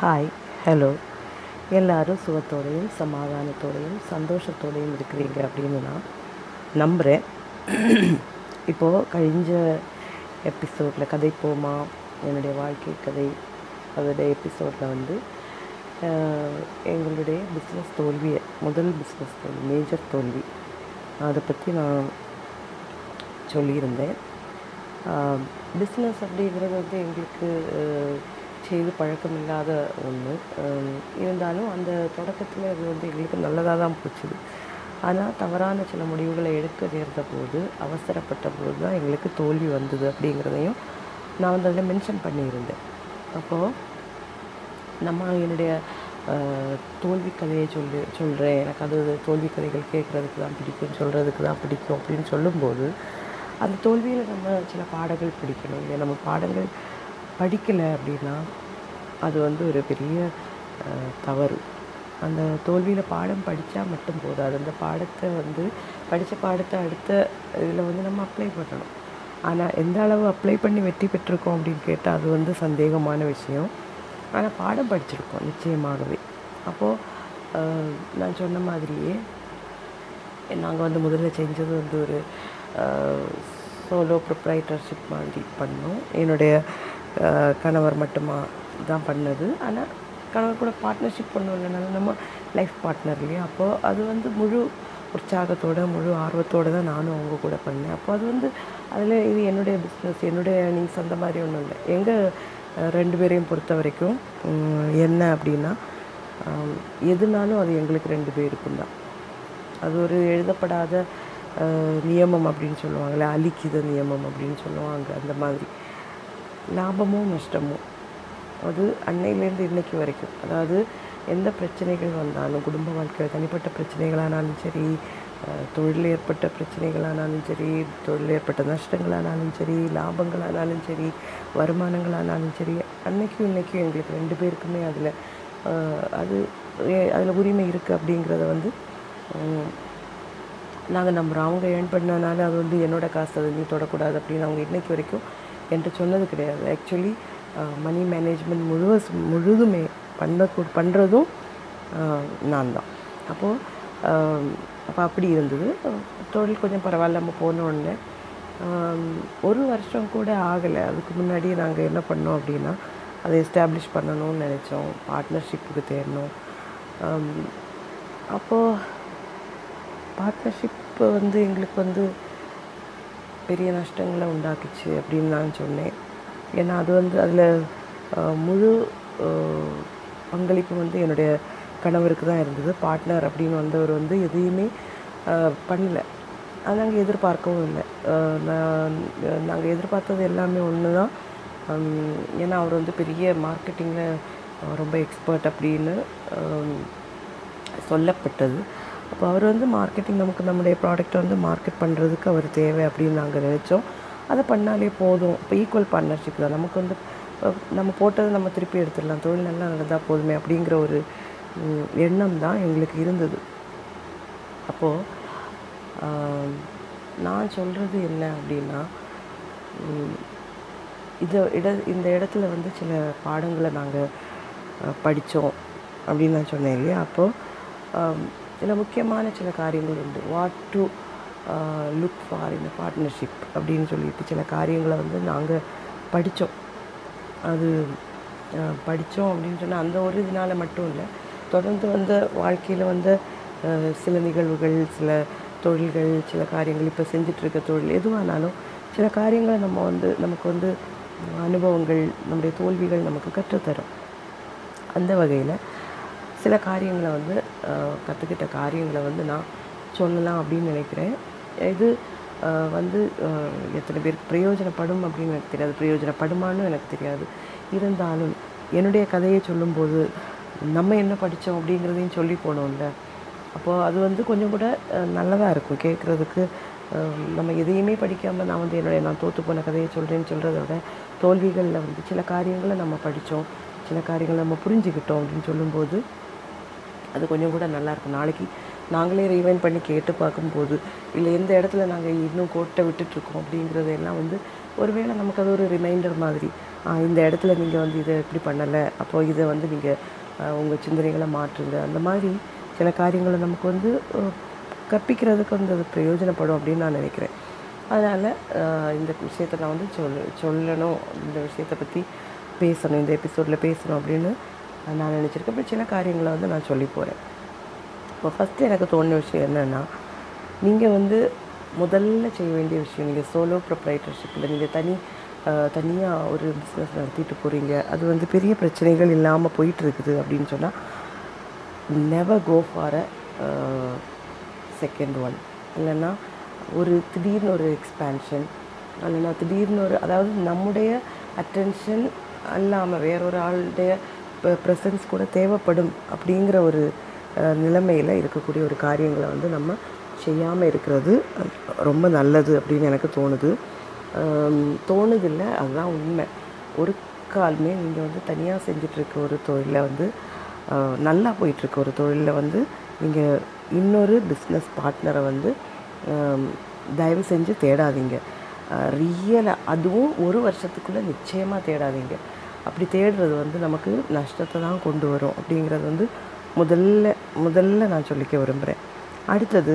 Hi hello எல்லோரும் சுகத்தோடையும் சமாதானத்தோடையும் சந்தோஷத்தோடையும் இருக்கிறீங்க அப்படின்னு நான் நம்புகிறேன் இப்போது கழிஞ்ச எபிசோடில் கதை போமா? என்னுடைய வாழ்க்கை கதை. அதோடைய எபிசோடில் வந்து எங்களுடைய பிஸ்னஸ் தோல்வியை முதல் பிஸ்னஸ் தோல்வி மேஜர் தோல்வி. அதை பற்றி நான் சொல்லியிருந்தேன். பிஸ்னஸ் அப்படிங்கிறது வந்து எங்களுக்கு செய்து பழக்கம் இல்லாத ஒன்று இருந்தாலும் அந்த தொடக்கத்தில் அது வந்து எங்களுக்கு நல்லதாக தான் போச்சுது. ஆனால் தவறான சில முடிவுகளை எடுக்க நேர்ந்த போது அவசரப்பட்ட போது தான் எங்களுக்கு தோல்வி வந்தது அப்படிங்கிறதையும் நான் வந்து அதில் மென்ஷன் பண்ணியிருந்தேன். அப்போது நம்ம என்னுடைய தோல்வி கதையை சொல்லி சொல்கிறேன் எனக்கு அது தோல்வி கதைகள் கேட்குறதுக்கு தான் பிடிக்கும் சொல்கிறதுக்கு தான் பிடிக்கும் அப்படின்னு சொல்லும்போது அந்த தோல்வியில் நம்ம சில பாடங்கள் பிடிக்கணும். இல்லை நம்ம பாடங்கள் படிக்கலை அப்படின்னா அது வந்து ஒரு பெரிய தவறு. அந்த தோல்வியில் பாடம் படித்தா மட்டும் போதாது அந்த பாடத்தை வந்து படித்த பாடத்தை அடுத்த இதில் வந்து நம்ம அப்ளை பண்ணணும். ஆனால் எந்த அளவு அப்ளை பண்ணி வெற்றி பெற்றிருக்கோம் அப்படின்னு கேட்டால் அது வந்து சந்தேகமான விஷயம். ஆனால் பாடம் படிச்சிருக்கோம் நிச்சயமாகவே. அப்போது நான் சொன்ன மாதிரியே நாங்கள் வந்து முதல்ல செஞ்சது வந்து ஒரு சோலோ ப்ரொப்ரைட்டர்ஷிப் மாதிரி பண்ணோம். என்னுடைய கணவர் மட்டுமா தான் பண்ணது. ஆனால் கணவர் கூட பார்ட்னர்ஷிப் பண்ணுவோம்னால நம்ம லைஃப் பார்ட்னர் இல்லையா? அப்போது அது வந்து முழு உற்சாகத்தோட முழு ஆர்வத்தோடு தான் நானும் அவங்க கூட பண்ணேன். அப்போ அது வந்து அதில் இது என்னுடைய பிஸ்னஸ் என்னுடைய நீங்ஸ் அந்த மாதிரி ஒன்றும் இல்லை. எங்கள் ரெண்டு பேரையும் பொறுத்த வரைக்கும் என்ன அப்படின்னா எதுனாலும் அது எங்களுக்கு ரெண்டு பேருக்கும் தான். அது ஒரு எழுதப்படாத நியமம் அப்படின்னு சொல்லுவாங்கள்ல அலிக்கித நியமம் அப்படின்னு சொல்லுவாங்க அந்த மாதிரி. லாபமோ நஷ்டமோ அது அன்னையிலேருந்து இன்றைக்கு வரைக்கும். அதாவது எந்த பிரச்சனைகள் வந்தாலும் குடும்ப வாழ்க்கையில் தனிப்பட்ட பிரச்சனைகளானாலும் சரி தொழில் ஏற்பட்ட பிரச்சனைகளானாலும் சரி தொழில் ஏற்பட்ட நஷ்டங்களானாலும் சரி லாபங்களானாலும் சரி வருமானங்களானாலும் சரி அன்னைக்கும் இன்றைக்கும் எங்களுக்கு ரெண்டு பேருக்குமே அதில் அது அதில் உரிமை இருக்குது அப்படிங்கிறத வந்து நாங்கள் நம்புகிறோம் அவங்க ஏர்ன் பண்ணனால அது வந்து என்னோடய காசு அது நீ தொடக்கூடாது அப்படின்னு அவங்க இன்றைக்கு வரைக்கும் என்கிட்ட சொன்னது கிடையாது. ஆக்சுவலி மணி மேனேஜ்மெண்ட் முழுவ முழுதுமே பண்ண பண்ணுறதும் நான் தான் அப்போது அப்போ அப்படி இருந்தது. தொழில் கொஞ்சம் பரவாயில்ல நம்ம போன உடனே. ஒரு வருஷம் கூட ஆகலை. அதுக்கு முன்னாடி நாங்கள் என்ன பண்ணோம் அப்படின்னா அதை எஸ்டாப்ளிஷ் பண்ணணும்னு நினச்சோம். பார்ட்னர்ஷிப்புக்கு தேடணும். அப்போது பார்ட்னர்ஷிப் வந்து எங்களுக்கு வந்து பெரிய நஷ்டங்களை உண்டாக்குச்சு அப்படின்னு நான் சொன்னேன். ஏன்னா அது வந்து அதில் முழு பங்களிப்பு வந்து என்னுடைய கணவருக்கு தான் இருந்தது. பார்ட்னர் அப்படின்னு வந்தவர் வந்து எதையுமே பண்ணல. அது நாங்கள் எதிர்பார்க்கவும் இல்லை. நான் நாங்கள் எதிர்பார்த்தது எல்லாமே ஒன்று தான் ஏன்னா அவர் வந்து பெரிய மார்க்கெட்டிங்கில் ரொம்ப எக்ஸ்பர்ட் அப்படின்னு சொல்லப்பட்டது. அப்போ அவர் வந்து மார்க்கெட்டிங் நமக்கு நம்முடைய ப்ராடக்ட்டை வந்து மார்க்கெட் பண்ணுறதுக்கு அவர் தேவை அப்படின்னு நாங்கள் நினச்சோம். அதை பண்ணாலே போதும். இப்போ ஈக்குவல் பார்ட்னர்ஷிப் தான். நமக்கு வந்து நம்ம போட்டதை நம்ம திருப்பி எடுத்துடலாம். தொழில் நல்லா நடந்தால் போதுமே அப்படிங்கிற ஒரு எண்ணம் தான் எங்களுக்கு இருந்தது. அப்போது நான் சொல்கிறது என்ன அப்படின்னா இதை இட இந்த இடத்துல வந்து சில பாடங்களை நாங்கள் படித்தோம் அப்படின்னு நான் சொன்னேன் இல்லையா? அப்போது சில முக்கியமான சில காரியங்கள் உண்டு. வாட் டு லுக் ஃபார் இந்த பார்ட்னர்ஷிப் அப்படின்னு சொல்லிட்டு சில காரியங்களை வந்து நாங்கள் படித்தோம் அது படித்தோம் அப்படின்னு சொன்னால் அந்த ஒரு இதனால மட்டும் இல்லை. தொடர்ந்து வந்த வாழ்க்கையில் வந்த சில நிகழ்வுகள் சில தொழில்கள் சில காரியங்கள் இப்போ செஞ்சிட்ருக்க தொழில் எதுவானாலும் சில காரியங்களை நம்ம வந்து நமக்கு வந்து அனுபவங்கள் நம்முடைய தோல்விகள் நமக்கு கற்றுத்தரும். அந்த வகையில் சில காரியங்களை வந்து கற்றுக்கிட்ட காரியங்களை வந்து நான் சொல்லலாம் அப்படின்னு நினைக்கிறேன். இது வந்து எத்தனை பேருக்கு பிரயோஜனப்படும் அப்படின்னு எனக்கு தெரியாது. பிரயோஜனப்படுமான்னு எனக்கு தெரியாது. இருந்தாலும் என்னுடைய கதையை சொல்லும்போது நம்ம என்ன படித்தோம் அப்படிங்கிறதையும் சொல்லி போனோம்ல. அப்போது அது வந்து கொஞ்சம் கூட நல்லதாக இருக்கும் கேட்குறதுக்கு. நம்ம எதையுமே படிக்காமல் நான் வந்து என்னுடைய நான் தோற்று போன கதையை சொல்கிறேன்னு சொல்கிறத விட தோல்விகளில் வந்து சில காரியங்களை நம்ம படித்தோம் சில காரியங்களை நம்ம புரிஞ்சுக்கிட்டோம் அப்படின்னு சொல்லும்போது அது கொஞ்சம் கூட நல்லாயிருக்கும் நாளைக்கு நாங்களே ரீவைண்ட் பண்ணி கேட்டு பார்க்கும்போது இல்லை எந்த இடத்துல நாங்கள் இன்னும் கோட்டை விட்டுட்ருக்கோம் அப்படிங்கிறதெல்லாம் வந்து ஒருவேளை நமக்கு அது ஒரு ரிமைண்டர் மாதிரி. இந்த இடத்துல நீங்கள் வந்து இதை எப்படி பண்ணலை. அப்போ இதை வந்து நீங்கள் உங்கள் சிந்தனைகளை மாற்றுங்க. அந்த மாதிரி சில காரியங்களை நமக்கு வந்து கற்பிக்கிறதுக்கு வந்து அது பிரயோஜனப்படும் அப்படின்னு நான் நினைக்கிறேன். அதனால் இந்த விஷயத்த நான் வந்து சொல் சொல்லணும். இந்த விஷயத்தை பற்றி பேசணும். இந்த எபிசோடில் பேசணும் அப்படின்னு நான் நினச்சிருக்கேன். அப்புறம் சில காரியங்களை வந்து நான் சொல்லி போகிறேன் இப்போ ஃபஸ்ட்டு எனக்கு தோணிய விஷயம் என்னென்னா நீங்கள் வந்து முதல்ல செய்ய வேண்டிய விஷயம் நீங்கள் சோலோ ப்ரொப்ரைட்டர்ஷிப்பில் நீங்கள் தனி தனியாக ஒரு பிஸ்னஸ் நடத்திட்டு போகிறீங்க அது வந்து பெரிய பிரச்சனைகள் இல்லாமல் போயிட்டுருக்குது அப்படின்னு சொன்னால் never go for a second one இல்லைன்னா ஒரு திடீர்னு ஒரு எக்ஸ்பேன்ஷன் இல்லைன்னா திடீர்னு ஒரு அதாவது நம்முடைய அட்டென்ஷன் அல்லாமல் வேறொரு ஆளுடைய ப்ரெசன்ஸ் கூட தேவைப்படும் அப்படிங்கிற ஒரு நிலைமையில் இருக்கக்கூடிய ஒரு காரியங்களை வந்து நம்ம செய்யாமல் இருக்கிறது ரொம்ப நல்லது அப்படின்னு எனக்கு தோணுது. தோணுதில்ல அதுதான் உண்மை. ஒரு காலமே நீங்கள் வந்து தனியாக செஞ்சிட்ருக்க ஒரு தொழிலை வந்து நல்லா போயிட்டுருக்க ஒரு தொழிலில் வந்து நீங்கள் இன்னொரு பிஸ்னஸ் பார்ட்னரை வந்து தயவு செஞ்சு தேடாதீங்க. ரியலாக அதுவும் ஒரு வருஷத்துக்குள்ளே நிச்சயமாக தேடாதீங்க. அப்படி தேடுறது வந்து நமக்கு நஷ்டத்தை தான் கொண்டு வரும். அப்படிங்கிறது வந்து முதல்ல முதல்ல நான் சொல்லிக்க விரும்புகிறேன் அடுத்தது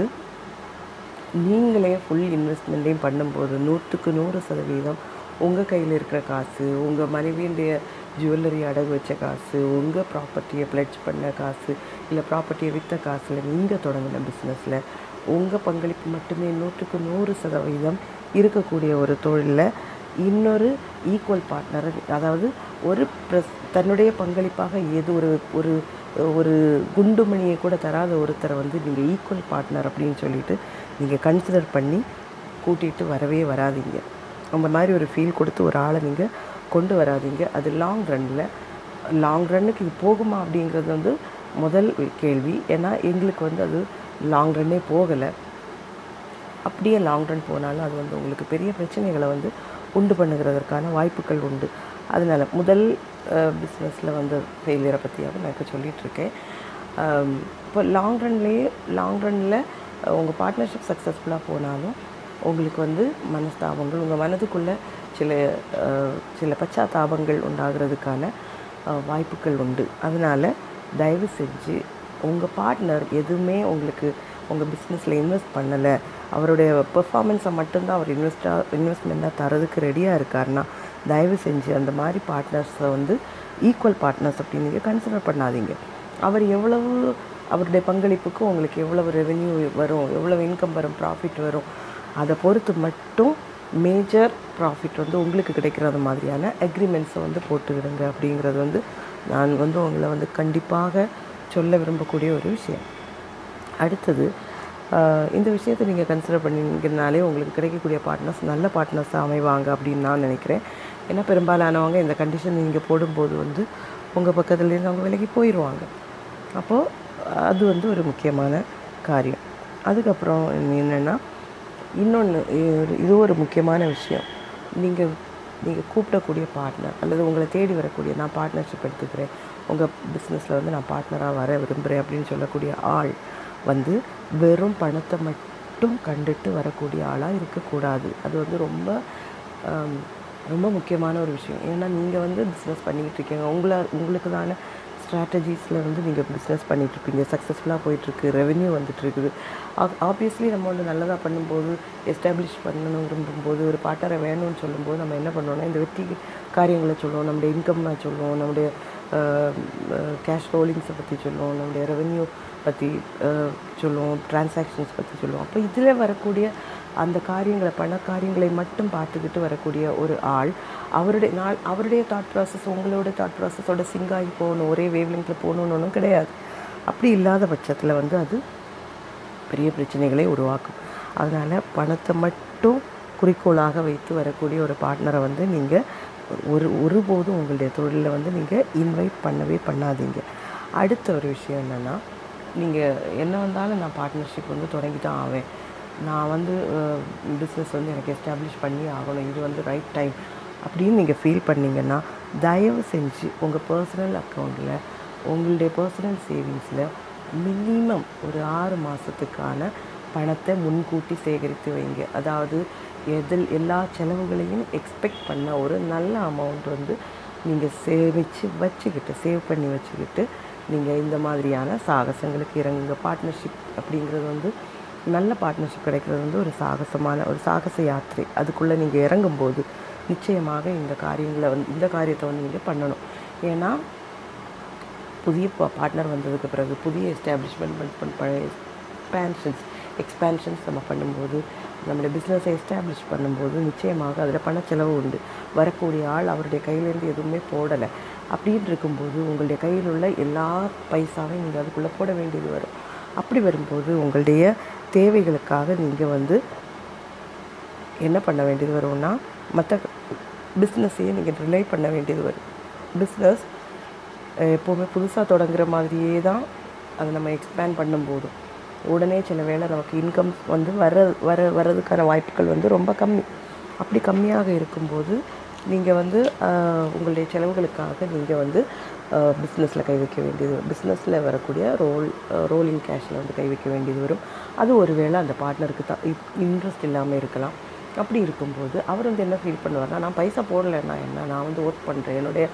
நீங்களே ஃபுல் இன்வெஸ்ட்மெண்ட்டையும் பண்ணும்போது நூற்றுக்கு நூறு சதவீதம் உங்கள் கையில் இருக்கிற காசு உங்கள் மனைவியுடைய ஜுவல்லரி அடகு வச்ச காசு உங்கள் ப்ராப்பர்ட்டியை பிளட்ஜ் பண்ண காசு இல்லை ப்ராப்பர்ட்டியை விற்ற காசில் நீங்கள் தொடங்கின பிஸ்னஸில் உங்கள் பங்களிப்பு மட்டுமே நூற்றுக்கு நூறு சதவீதம் இருக்கக்கூடிய ஒரு தொழிலில் இன்னொரு ஈக்குவல் பார்ட்னர் அதாவது ஒரு ப்ரெஸ் தன்னுடைய பங்களிப்பாக ஏதோ ஒரு ஒரு ஒரு குண்டுமணியை கூட தராத ஒருத்தரை வந்து நீங்கள் ஈக்குவல் பார்ட்னர் அப்படின்னு சொல்லிட்டு நீங்கள் கன்சிடர் பண்ணி கூட்டிகிட்டு வரவே வராதீங்க. அந்த மாதிரி ஒரு ஃபீல் கொடுத்து ஒரு ஆளை நீங்கள் கொண்டு வராதீங்க. அது லாங் ரன்னில் லாங் ரன்னுக்கு இது போகுமா அப்படிங்கிறது வந்து முதல் கேள்வி. ஏன்னா எங்களுக்கு வந்து அது லாங் ரன்னே போகலை. அப்படியே லாங் ரன் போனாலும் அது வந்து உங்களுக்கு பெரிய பிரச்சனைகளை வந்து உண்டு பண்ணுகிறதற்கான வாய்ப்புகள் உண்டு. அதனால் முதல் பிஸ்னஸில் வந்து ஃபெயிலியரை பற்றியாவது நான் இப்போ சொல்லிகிட்ருக்கேன் இப்போ லாங் ரன்லேயே லாங் ரன்னில் உங்கள் பார்ட்னர்ஷிப் சக்ஸஸ்ஃபுல்லாக போனாலும் உங்களுக்கு வந்து மனஸ்தாபங்கள் உங்கள் மனதுக்குள்ளே சில சில பச்சாத்தாபங்கள் உண்டாகிறதுக்கான வாய்ப்புகள் உண்டு. அதனால் தயவு செஞ்சு உங்கள் பார்ட்னர் எதுவுமே உங்களுக்கு உங்கள் பிஸ்னஸில் இன்வெஸ்ட் பண்ணலை அவருடைய பெர்ஃபார்மன்ஸை மட்டும்தான் அவர் இன்வெஸ்டாக இன்வெஸ்ட்மெண்ட்டாக தரதுக்கு ரெடியாக இருக்காருன்னா தயவு செஞ்சு அந்த மாதிரி பார்ட்னர்ஸை வந்து ஈக்குவல் பார்ட்னர்ஸ் அப்படின்னு நீங்கள் கன்சிடர் பண்ணாதீங்க. அவர் எவ்வளவு அவருடைய பங்களிப்புக்கு உங்களுக்கு எவ்வளவு ரெவென்யூ வரும் எவ்வளவு இன்கம் வரும் ப்ராஃபிட் வரும் அதை பொறுத்து மட்டும் மேஜர் ப்ராஃபிட் வந்து உங்களுக்கு கிடைக்கிறது மாதிரியான அக்ரிமெண்ட்ஸை வந்து போட்டுக்கிடுங்க அப்படிங்கிறது வந்து நான் வந்து உங்களை வந்து கண்டிப்பாக சொல்ல விரும்பக்கூடிய ஒரு விஷயம். அடுத்தது இந்த விஷயத்தை நீங்கள் கன்சிடர் பண்ணிங்கனாலே உங்களுக்கு கிடைக்கக்கூடிய பார்ட்னர்ஸ் நல்ல பார்ட்னர்ஸாக அமைவாங்க அப்படின்னு நான் நினைக்கிறேன். ஏன்னா பெரும்பாலானவங்க இந்த கண்டிஷன் நீங்கள் போடும்போது வந்து உங்கள் பக்கத்துலேருந்து அவங்க விலகி போயிடுவாங்க அப்போது அது வந்து ஒரு முக்கியமான காரியம். அதுக்கப்புறம் என்னென்னா இன்னொன்று இது ஒரு முக்கியமான விஷயம். நீங்கள் நீங்கள் கூப்பிடக்கூடிய பார்ட்னர் அல்லது உங்களை தேடி வரக்கூடிய நான் பார்ட்னர்ஷிப் எடுத்துக்கிறேன். உங்கள் பிஸ்னஸில் வந்து நான் பார்ட்னராக வர விரும்புகிறேன் அப்படின்னு சொல்லக்கூடிய ஆள் வந்து வெறும் பணத்தை மட்டும் கண்டுட்டு வரக்கூடிய ஆளாக இருக்கக்கூடாது. அது வந்து ரொம்ப ரொம்ப முக்கியமான ஒரு விஷயம். ஏன்னா நீங்கள் வந்து பிஸ்னஸ் பண்ணிக்கிட்டு இருக்கீங்க. உங்களை உங்களுக்குதான ஸ்ட்ராட்டஜிஸில் வந்து நீங்கள் பிஸ்னஸ் பண்ணிகிட்ருப்பீங்க சக்ஸஸ்ஃபுல்லாக போயிட்டுருக்கு. ரெவென்யூ வந்துட்டுருக்குது. ஆப்வியஸ்லி நம்ம வந்து நல்லதாக பண்ணும்போது எஸ்டாப்ளிஷ் பண்ணணும் விரும்பும்போது ஒரு பாட்டரை வேணும்னு சொல்லும்போது நம்ம என்ன பண்ணுவோம்னா இந்த வெற்றி காரியங்களை சொல்லுவோம். நம்முடைய இன்கம்னா சொல்லுவோம். நம்முடைய கேஷ் ரோலிங்ஸை பற்றி சொல்லுவோம். நம்முடைய ரெவென்யூ பற்றி சொல்லுவோம். டிரான்சாக்ஷன்ஸ் பற்றி சொல்லுவோம். அப்போ இதில் வரக்கூடிய அந்த காரியங்களை பண காரியங்களை மட்டும் பார்த்துக்கிட்டு வரக்கூடிய ஒரு ஆள். அவருடைய நாள் அவருடைய தாட் ப்ராசஸ் உங்களோட தாட் ப்ராசஸோட சிங்காகி போகணும் ஒரே வேவ்லிங்கில் போகணுன்னு ஒன்றும் கிடையாது. அப்படி இல்லாத பட்சத்தில் வந்து அது பெரிய பிரச்சனைகளை உருவாக்கும். அதனால் பணத்தை மட்டும் குறிக்கோளாக வைத்து வரக்கூடிய ஒரு பார்ட்னரை வந்து நீங்கள் ஒரு ஒருபோதும் உங்களுடைய தொழிலில் வந்து நீங்கள் இன்வைட் பண்ணவே பண்ணாதீங்க. அடுத்த ஒரு விஷயம் என்னென்னா நீங்கள் என்ன வந்தாலும் நான் பார்ட்னர்ஷிப் வந்து தொடங்கி தான் ஆவேன். நான் வந்து பிஸ்னஸ் வந்து எனக்கு எஸ்டாப்ளிஷ் பண்ணி ஆகணும். இது வந்து ரைட் டைம் அப்படின்னு நீங்கள் ஃபீல் பண்ணிங்கன்னா தயவு செஞ்சு உங்கள் பர்சனல் அக்கௌண்ட்டில் உங்களுடைய பர்சனல் சேவிங்ஸில் மினிமம் ஒரு ஆறு மாதத்துக்கான பணத்தை முன்கூட்டி சேகரித்து வைங்க. அதாவது எதில் எல்லா செலவுகளையும் எக்ஸ்பெக்ட் பண்ண ஒரு நல்ல அமௌண்ட் வந்து நீங்கள் சேமித்து வச்சுக்கிட்டு சேவ் பண்ணி வச்சுக்கிட்டு நீங்கள் இந்த மாதிரியான சாகசங்களுக்கு இறங்குங்க. பார்ட்னர்ஷிப் அப்படிங்கிறது வந்து நல்ல பார்ட்னர்ஷிப் கிடைக்கிறது வந்து ஒரு சாகசமான ஒரு சாகச யாத்திரை. அதுக்குள்ளே நீங்கள் இறங்கும்போது நிச்சயமாக இந்த காரியங்களை வந்து இந்த காரியத்தை வந்து நீங்கள் பண்ணணும். ஏன்னா புதிய பார்ட்னர் வந்ததுக்கு பிறகு புதிய எஸ்டாப்ளிஷ்மெண்ட் பழைய எக்ஸ்பேன்ஷன்ஸ் எக்ஸ்பேன்ஷன்ஸ் நம்ம பண்ணும்போது நம்மளுடைய பிஸ்னஸை எஸ்டாப்ளிஷ் பண்ணும்போது நிச்சயமாக அதில் பணச்செலவு உண்டு. வரக்கூடிய ஆள் அவருடைய கையிலேருந்து எதுவுமே போடலை. அப்படின்னு இருக்கும்போது உங்களுடைய கையில் உள்ள எல்லா பைசாவையும் நீங்கள் அதுக்குள்ளே போட வேண்டியது வரும். அப்படி வரும்போது உங்களுடைய தேவைகளுக்காக நீங்கள் வந்து என்ன பண்ண வேண்டியது வரும்னா மற்ற பிஸ்னஸையே நீங்கள் ரிலை பண்ண வேண்டியது வரும். பிஸ்னஸ் எப்போவுமே புதுசாக தொடங்குற மாதிரியே தான் அதை நம்ம எக்ஸ்பேண்ட் பண்ணும்போது. உடனே சில வேளை நமக்கு இன்கம் வந்து வர வர வர்றதுக்கான வாய்ப்புகள் வந்து ரொம்ப கம்மி. அப்படி கம்மியாக இருக்கும்போது நீங்கள் வந்து உங்களுடைய செலவுகளுக்காக நீங்கள் வந்து பிஸ்னஸில் கை வைக்க வேண்டியது பிஸ்னஸில் வரக்கூடிய ரோல் ரோலிங் கேஷில் வந்து கை வைக்க வேண்டியது வரும். அது ஒரு வேளை அந்த பார்ட்னருக்கு தான் இன்ட்ரெஸ்ட் இல்லாமல் இருக்கலாம். அப்படி இருக்கும்போது அவர் வந்து என்ன ஃபீல் பண்ணுவார்னா நான் பைசா போடலைன்னா என்ன? நான் வந்து ஒர்க் பண்ணுறேன் என்னுடைய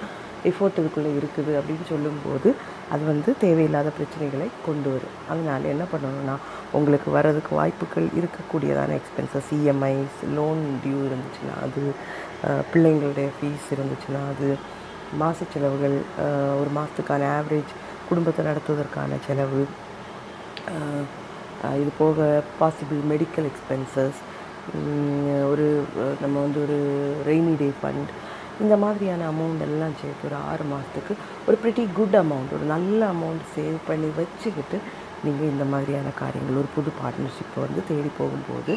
எஃபோர்ட் இதுக்குள்ளே இருக்குது. அப்படின்னு சொல்லும்போது அது வந்து தேவையில்லாத பிரச்சனைகளை கொண்டு வரும். அதனால் என்ன பண்ணணும்னா உங்களுக்கு வர்றதுக்கு வாய்ப்புகள் இருக்கக்கூடியதான எக்ஸ்பென்சஸ் இஎம்ஐஸ் லோன் டியூ இருந்துச்சுன்னா அது பிள்ளைங்களுடைய ஃபீஸ் இருந்துச்சுன்னா அது மாத செலவுகள் ஒரு மாதத்துக்கான ஆவரேஜ் குடும்பத்தை நடத்துவதற்கான செலவு இது போக பாசிபிள் மெடிக்கல் எக்ஸ்பென்சஸ் ஒரு நம்ம வந்து ஒரு ரெய்னி டே ஃபண்ட் இந்த மாதிரியான அமௌண்ட் எல்லாம் சேர்த்து ஒரு ஆறு மாதத்துக்கு ஒரு ப்ரிட்டி குட் அமௌண்ட் ஒரு நல்ல அமௌண்ட் சேவ் பண்ணி வச்சுக்கிட்டு நீங்கள் இந்த மாதிரியான காரியங்கள் ஒரு புது பார்ட்னர்ஷிப்பை வந்து தேடி போகும்போது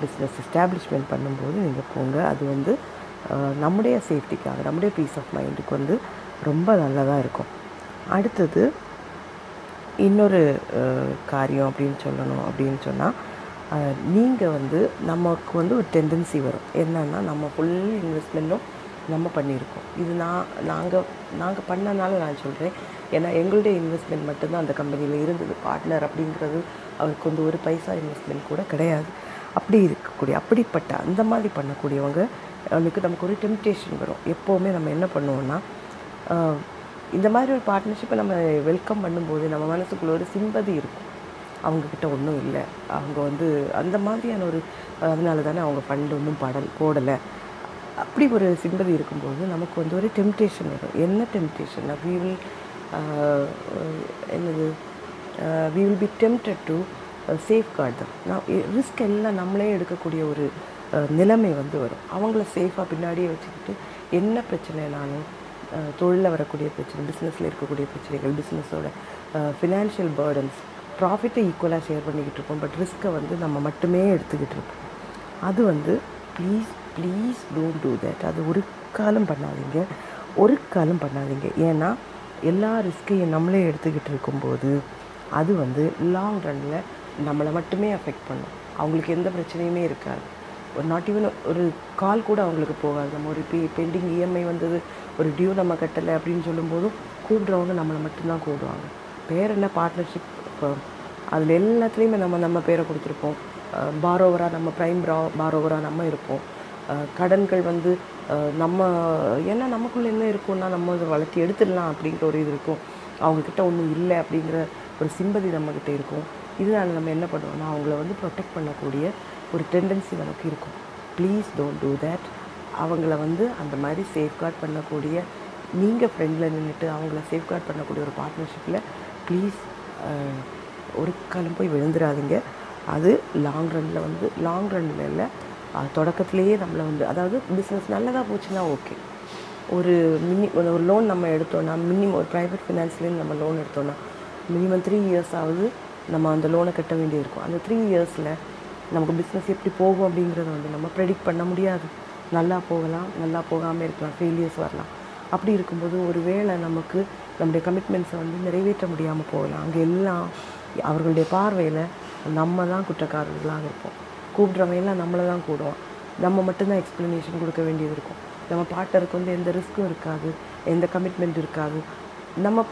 பிஸ்னஸ் எஸ்டாப்ளிஷ்மெண்ட் பண்ணும்போது நீங்கள் போங்க. அது வந்து நம்முடைய சேஃப்டிக்காக நம்முடைய பீஸ் ஆஃப் மைண்டுக்கு வந்து ரொம்ப நல்லதாக இருக்கும். அடுத்தது இன்னொரு காரியம் அப்படின்னு சொல்லணும் அப்படின்னு சொன்னால் நீங்கள் வந்து நமக்கு வந்து ஒரு டெண்டன்சி வரும். என்னன்னா நம்ம ஃபுல் இன்வெஸ்ட்மெண்ட்டும் நம்ம பண்ணியிருக்கோம். இது நான் நாங்கள் நாங்கள் பண்ணனால நான் சொல்கிறேன் ஏன்னா எங்களுடைய இன்வெஸ்ட்மெண்ட் மட்டும்தான் அந்த கம்பெனியில் இருந்தது. பார்ட்னர் அப்படிங்கிறது அவருக்கு வந்து ஒரு பைசா இன்வெஸ்ட்மெண்ட் கூட கிடையாது. அப்படி இருக்கக்கூடிய அப்படிப்பட்ட அந்த மாதிரி பண்ணக்கூடியவங்க அவளுக்கு நமக்கு ஒரு டெம்டேஷன் வரும். எப்போவுமே நம்ம என்ன பண்ணுவோம்னா இந்த மாதிரி ஒரு பார்ட்னர்ஷிப்பை நம்ம வெல்கம் பண்ணும்போது நம்ம மனசுக்குள்ள ஒரு சிம்பதி இருக்கும். அவங்கக்கிட்ட ஒன்றும் இல்லை. அவங்க வந்து அந்த மாதிரியான ஒரு அதனால தானே அவங்க ஃபண்ட் ஒன்றும் படல் போடலை. அப்படி ஒரு சிம்பதி இருக்கும்போது நமக்கு வந்து ஒரு டெம்டேஷன் வரும். என்ன டெம்டேஷன் வி வில் என்னது? We will be tempted to safeguard தான் நான் ரிஸ்க் எல்லாம் நம்மளே எடுக்கக்கூடிய ஒரு நிலைமை வந்து வரும். அவங்கள சேஃபாக பின்னாடியே வச்சுக்கிட்டு என்ன பிரச்சனைனாலும் தொழிலில் வரக்கூடிய பிரச்சனை பிஸ்னஸில் இருக்கக்கூடிய பிரச்சனைகள் பிஸ்னஸோட ஃபினான்ஷியல் பேர்டன்ஸ் ப்ராஃபிட்டை ஈக்குவலாக ஷேர் பண்ணிக்கிட்டு இருப்போம். பட் ரிஸ்க்கை வந்து நம்ம மட்டுமே எடுத்துக்கிட்டு இருப்போம். அது வந்து please please don't do that அது ஒரு காலம் பண்ணாதீங்க. ஒரு காலம் பண்ணாதீங்க. ஏன்னா எல்லா ரிஸ்க்கையும் நம்மளே எடுத்துக்கிட்டு இருக்கும்போது அது வந்து லாங் ரன்னில் நம்மளை மட்டுமே அஃபெக்ட் பண்ணும். அவங்களுக்கு எந்த பிரச்சனையுமே இருக்காது. ஒரு நாட் ஈவன் ஒரு கால் கூட அவங்களுக்கு போகாது. நம்ம ஒரு பே பெண்டிங் இஎம்ஐ வந்தது ஒரு டியூ நம்ம கட்டலை அப்படின்னு சொல்லும்போதும் கூப்பிட்றவங்க நம்மளை மட்டும்தான் கூப்பிடுவாங்க. பேர் என்ன? பார்ட்னர்ஷிப் அதில் எல்லாத்துலேயுமே நம்ம நம்ம பேரை கொடுத்துருப்போம். பாரோவராக நம்ம ப்ரைம் ப்ரா பாரோவராக நம்ம இருப்போம். கடன்கள் வந்து நம்ம ஏன்னா நமக்குள்ளே என்ன இருக்கும்னா நம்ம அதை வளர்த்தி எடுத்துடலாம் அப்படிங்கிற ஒரு இது இருக்கும். அவங்கக்கிட்ட ஒன்றும் இல்லை அப்படிங்கிற ஒரு சிம்பதி நம்மக்கிட்ட இருக்கும். இதனால் நம்ம என்ன பண்ணுவோம்னா அவங்கள வந்து ப்ரொடெக்ட் பண்ணக்கூடிய ஒரு டெண்டன்சி நமக்கு இருக்கும். ப்ளீஸ் டோன்ட் டூ தேட் அவங்கள வந்து அந்த மாதிரி சேஃப்கார்ட் பண்ணக்கூடிய நீங்கள் ஃப்ரெண்டில் நின்றுட்டு அவங்கள சேஃப்கார்ட் பண்ணக்கூடிய ஒரு பார்ட்னர்ஷிப்பில் ப்ளீஸ் ஒரு காலம் போய் விழுந்துடாதீங்க அது லாங் ரன்னில் வந்து லாங் ரன்னில் இல்லை தொடக்கத்துலேயே தொடக்கத்திலேயே நம்மளை வந்து அதாவது பிஸ்னஸ் நல்லதாக போச்சுன்னா ஓகே ஒரு மினி ஒரு லோன் நம்ம எடுத்தோன்னா மினிமம் ஒரு ப்ரைவேட் ஃபினான்ஸ்லேருந்து நம்ம லோன் எடுத்தோன்னா மினிமம் த்ரீ இயர்ஸ் ஆகுது நம்ம அந்த லோனை கட்ட வேண்டியிருக்கும் அந்த த்ரீ இயர்ஸில் நமக்கு பிஸ்னஸ் எப்படி போகும் அப்படிங்கிறத வந்து நம்ம ப்ரெடிக்ட் பண்ண முடியாது. நல்லா போகலாம் நல்லா போகாமல் இருக்கலாம் ஃபெயிலியர்ஸ் வரலாம். அப்படி இருக்கும்போது ஒரு வேளை நமக்கு நம்முடைய கமிட்மெண்ட்ஸை வந்து நிறைவேற்ற முடியாமல் போகலாம். அங்கே எல்லாம் அவர்களுடைய பார்வையில் நம்ம தான் குற்றக்காரர்களாக இருப்போம். கூப்பிட்றவையெல்லாம் நம்மளை தான் கூடுவோம் நம்ம மட்டும்தான் எக்ஸ்ப்ளனேஷன் கொடுக்க வேண்டியது இருக்கும். நம்ம பார்ட்னருக்கு வந்து எந்த ரிஸ்க்கும் இருக்காது எந்த கமிட்மெண்ட் இருக்காது. நம்ம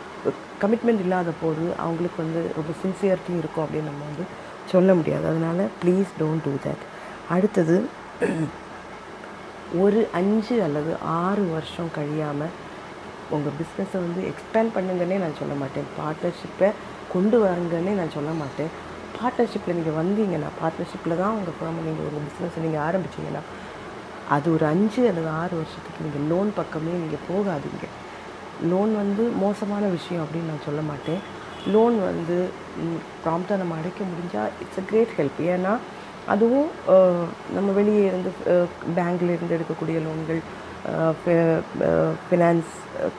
கமிட்மெண்ட் இல்லாத போது அவங்களுக்கு வந்து ரொம்ப சின்சியரிட்டியும் இருக்கும் அப்படின்னு நம்ம வந்து சொல்ல முடியாது. அதனால் ப்ளீஸ் டோன்ட் டூ தட் அடுத்தது ஒரு அஞ்சு அல்லது ஆறு வருஷம் கழியாமல் உங்கள் பிஸ்னஸை வந்து எக்ஸ்பேண்ட் பண்ணுங்கன்னே நான் சொல்ல மாட்டேன். பார்ட்னர்ஷிப்பை கொண்டு வரங்கன்னே நான் சொல்ல மாட்டேன். பார்ட்னர்ஷிப்பில் நீங்கள் வந்தீங்கன்னா பார்ட்னர்ஷிப்பில் தான் உங்கள் ஃபேமை நீங்கள் உங்கள் பிஸ்னஸை நீங்கள் ஆரம்பிச்சிங்கன்னா அது ஒரு அஞ்சு அல்லது ஆறு வருஷத்துக்கு நீங்கள் லோன் பக்கமே நீங்கள் போகாதீங்க. லோன் வந்து மோசமான விஷயம் அப்படின்னு நான் சொல்ல மாட்டேன். லோன் வந்து ப்ராம்ப்டாக நம்ம அடைக்க முடிஞ்சால் இட்ஸ் அ கிரேட் ஹெல்ப் ஏன்னா அதுவும் நம்ம வெளியே இருந்து பேங்க்ல இருந்து எடுக்கக்கூடிய லோன்கள் ஃபினான்ஸ்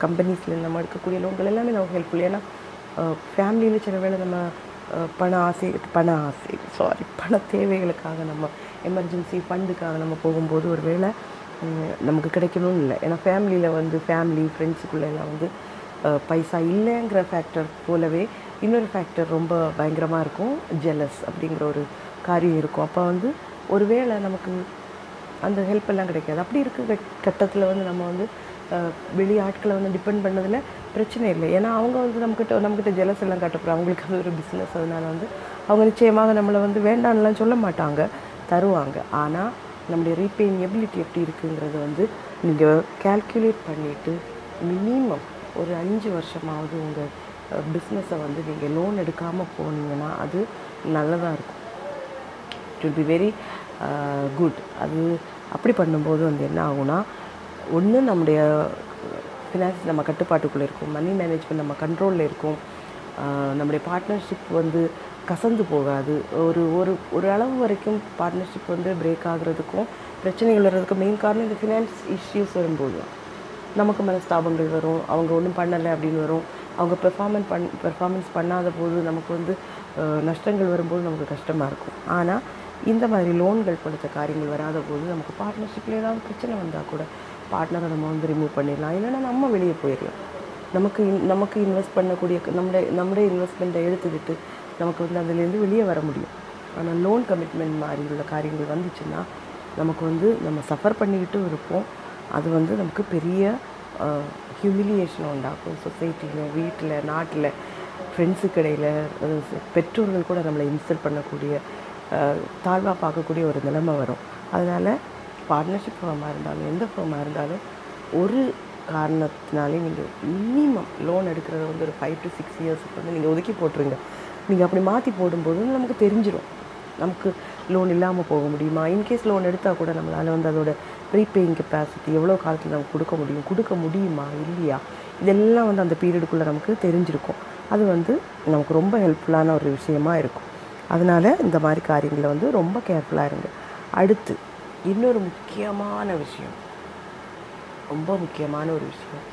கம்பெனிஸ்லேருந்து நம்ம எடுக்கக்கூடிய லோன்கள் எல்லாமே நமக்கு ஹெல்ப்ஃபுல் ஏன்னா ஃபேமிலியில் சில வேளை நம்ம பண ஆசை பண ஆசை சாரி பண தேவைகளுக்காக நம்ம எமர்ஜென்சி ஃபண்டுக்காக நம்ம போகும்போது ஒரு வேளை நமக்கு கிடைக்கணும்னு இல்லை. ஏன்னா ஃபேமிலியில் வந்து ஃபேமிலி ஃப்ரெண்ட்ஸுக்குள்ளெல்லாம் வந்து பைசா இல்லைங்கிற ஃபேக்டர் போலவே இன்னொரு ஃபேக்டர் ரொம்ப பயங்கரமாக இருக்கும். ஜெலஸ் அப்படிங்கிற ஒரு காரியம் இருக்கும். அப்போ வந்து ஒருவேளை நமக்கு அந்த ஹெல்ப் எல்லாம் கிடைக்காது. அப்படி இருக்க கட்டத்தில் வந்து நம்ம வந்து வெளி ஆட்களை வந்து டிபெண்ட் பண்ணதில் பிரச்சனை இல்லை. ஏன்னா அவங்க வந்து நம்மக்கிட்ட நம்மக்கிட்ட ஜெலஸ் எல்லாம் காட்டப்போகிறோம் அவங்களுக்கு அது ஒரு பிஸ்னஸ் அதனால வந்து அவங்க நிச்சயமாக நம்மளை வந்து வேண்டாம்லாம் சொல்ல மாட்டாங்க. தருவாங்க. ஆனால் நம்முடைய ரீபேயிங் எபிலிட்டி எப்படி இருக்குங்கிறத வந்து நீங்கள் கேல்குலேட் பண்ணிவிட்டு மினிமம் ஒரு அஞ்சு வருஷமாவது உங்கள் பிஸ்னஸை வந்து நீங்கள் லோன் எடுக்காமல் போனீங்கன்னா அது நல்லதாக இருக்கும். It will be very good அது அப்படி பண்ணும்போது வந்து என்ன ஆகும்னா ஒன்று நம்முடைய ஃபினான்ஸ் நம்ம கட்டுப்பாட்டுக்குள்ளே இருக்கும் மணி மேனேஜ்மெண்ட் நம்ம கண்ட்ரோலில் இருக்கும். நம்முடைய பார்ட்னர்ஷிப் வந்து கசந்து போகாது. ஒரு ஒரு ஒரு அளவு வரைக்கும் பார்ட்னர்ஷிப் வந்து பிரேக் ஆகுறதுக்கும் பிரச்சனைகள் வர்றதுக்கும் மெயின் காரணம் இந்த ஃபினான்ஸ் இஷ்யூஸ் வரும்போது நமக்கு நமக்கு மனஸ்தாபங்கள் வரும் அவங்க ஒன்றும் பண்ணலை அப்படின்னு வரும். அவங்க பெர்ஃபார்மன்ஸ் பண் பெர்ஃபார்மன்ஸ் பண்ணாத போது நமக்கு வந்து நஷ்டங்கள் வரும்போது நமக்கு கஷ்டமாக இருக்கும். ஆனால் இந்த மாதிரி லோன்கள் கொடுத்த காரியங்கள் வராத போது நமக்கு பார்ட்னர்ஷிப்பில் ஏதாவது பிரச்சனை வந்தால் கூட பார்ட்னரை நம்ம வந்து ரிமூவ் பண்ணிடலாம். இல்லைன்னா நம்ம வெளியே போயிடலாம். நமக்கு நமக்கு இன்வெஸ்ட் பண்ணக்கூடிய நம்முடைய நம்முடைய இன்வெஸ்ட்மெண்ட்டை எடுத்துக்கிட்டு நமக்கு வந்து அதுலேருந்து வெளியே வர முடியும். ஆனால் லோன் கமிட்மெண்ட் மாதிரி உள்ள காரியங்கள் வந்துச்சுன்னா நமக்கு வந்து நம்ம சஃபர் பண்ணிக்கிட்டும் இருப்போம். அது வந்து நமக்கு பெரிய ஹியூமிலியேஷன் உண்டாக்கும் சொசைட்டியில் வீட்டில் நாட்டில் ஃப்ரெண்ட்ஸுக்கு இடையில் பெற்றோர்கள் கூட நம்மளை இன்சல்ட் பண்ணக்கூடிய தாழ்வாக பார்க்கக்கூடிய ஒரு நிலைமை வரும். அதனால் பார்ட்னர்ஷிப் ஃபார்மாக இருந்தாலும் எந்த ஃபார்மாக இருந்தாலும் ஒரு காரணத்தினாலே நீங்கள் மினிமம் லோன் எடுக்கிறத வந்து ஒரு ஃபைவ் டு சிக்ஸ் இயர்ஸுக்கு வந்து நீங்கள் ஒதுக்கி போட்டுருங்க. நீங்கள் அப்படி மாற்றி போடும்போது நமக்கு தெரிஞ்சிடும் நமக்கு லோன் இல்லாமல் போக முடியுமா? இன்கேஸ் லோன் எடுத்தால் கூட நம்மளால் வந்து அதோட ப்ரீபேயிங் கெப்பாசிட்டி எவ்வளோ காலத்தில் நமக்கு கொடுக்க முடியும்? கொடுக்க முடியுமா? இல்லையா? இதெல்லாம் வந்து அந்த பீரியடுக்குள்ளே நமக்கு தெரிஞ்சிருக்கும். அது வந்து நமக்கு ரொம்ப ஹெல்ப்ஃபுல்லான ஒரு விஷயமா இருக்கும். அதனால் இந்த மாதிரி காரியங்களை வந்து ரொம்ப கேர்ஃபுல்லாக இருங்க. அடுத்து இன்னொரு முக்கியமான விஷயம். ரொம்ப முக்கியமான ஒரு விஷயம்.